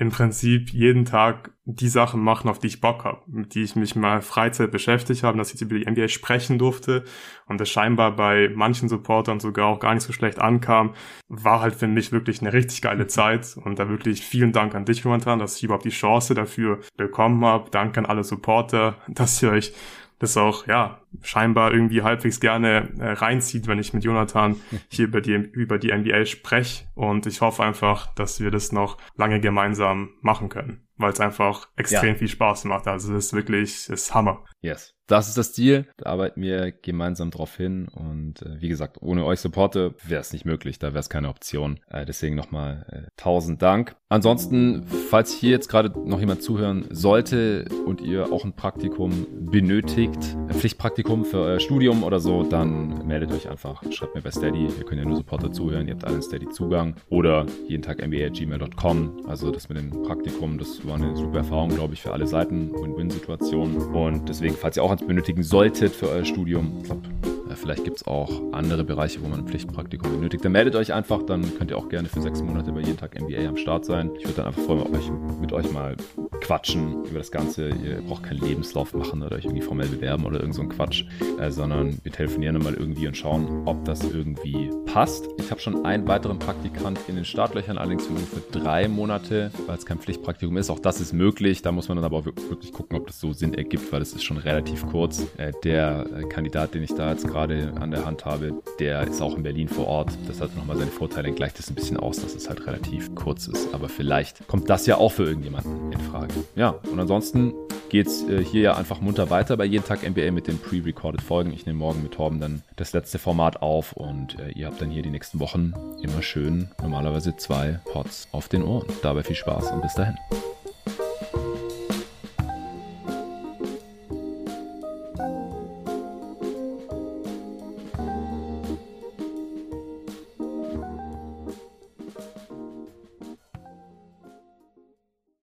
im Prinzip jeden Tag die Sachen machen, auf die ich Bock habe, mit die ich mich mal Freizeit beschäftigt habe, dass ich über die NBA sprechen durfte und das scheinbar bei manchen Supportern sogar auch gar nicht so schlecht ankam, war halt für mich wirklich eine richtig geile Zeit und da wirklich vielen Dank an dich momentan, dass ich überhaupt die Chance dafür bekommen habe. Danke an alle Supporter, dass ihr euch das auch, ja, scheinbar irgendwie halbwegs gerne äh, reinzieht, wenn ich mit Jonathan hier über die, über die NBA spreche. Und ich hoffe einfach, dass wir das noch lange gemeinsam machen können, weil es einfach extrem ja. viel Spaß macht. Also es ist wirklich, es ist Hammer. Yes das ist das Ziel. Da arbeiten wir gemeinsam drauf hin. Und äh, wie gesagt, ohne euch Supporte wäre es nicht möglich. Da wäre es keine Option. Äh, deswegen nochmal äh, tausend Dank. Ansonsten, falls hier jetzt gerade noch jemand zuhören sollte und ihr auch ein Praktikum benötigt, ein Pflichtpraktikum für euer Studium oder so, dann meldet euch einfach. Schreibt mir bei Steady. Ihr könnt ja nur Supporter zuhören. Ihr habt allen Steady Zugang. Oder jeden Tag mba.gmail.com. Also das mit dem Praktikum, das war eine super Erfahrung, glaube ich, für alle Seiten. Win-Win-Situation. Und deswegen, falls ihr auch ein benötigen solltet für euer Studium. Äh, vielleicht gibt es auch andere Bereiche, wo man ein Pflichtpraktikum benötigt. Dann meldet euch einfach, dann könnt ihr auch gerne für sechs Monate bei jeden Tag MBA am Start sein. Ich würde dann einfach freuen, euch, mit euch mal quatschen über das Ganze. Ihr braucht keinen Lebenslauf machen oder euch irgendwie formell bewerben oder irgend so ein Quatsch, äh, sondern wir telefonieren dann mal irgendwie und schauen, ob das irgendwie passt. Ich habe schon einen weiteren Praktikant in den Startlöchern, allerdings für ungefähr drei Monate, weil es kein Pflichtpraktikum ist. Auch das ist möglich. Da muss man dann aber auch wirklich gucken, ob das so Sinn ergibt, weil es ist schon relativ kurz. Äh, der äh, Kandidat, den ich da jetzt gerade an der Hand habe, der ist auch in Berlin vor Ort. Das hat nochmal seine Vorteile. Gleicht das ein bisschen aus, dass es halt relativ kurz ist. Aber vielleicht kommt das ja auch für irgendjemanden in Frage. Ja, und ansonsten geht es äh, hier ja einfach munter weiter bei jeden Tag NBA mit den pre-recorded Folgen. Ich nehme morgen mit Torben dann das letzte Format auf und äh, ihr habt dann hier die nächsten Wochen immer schön normalerweise zwei Pots auf den Ohren. Dabei viel Spaß und bis dahin.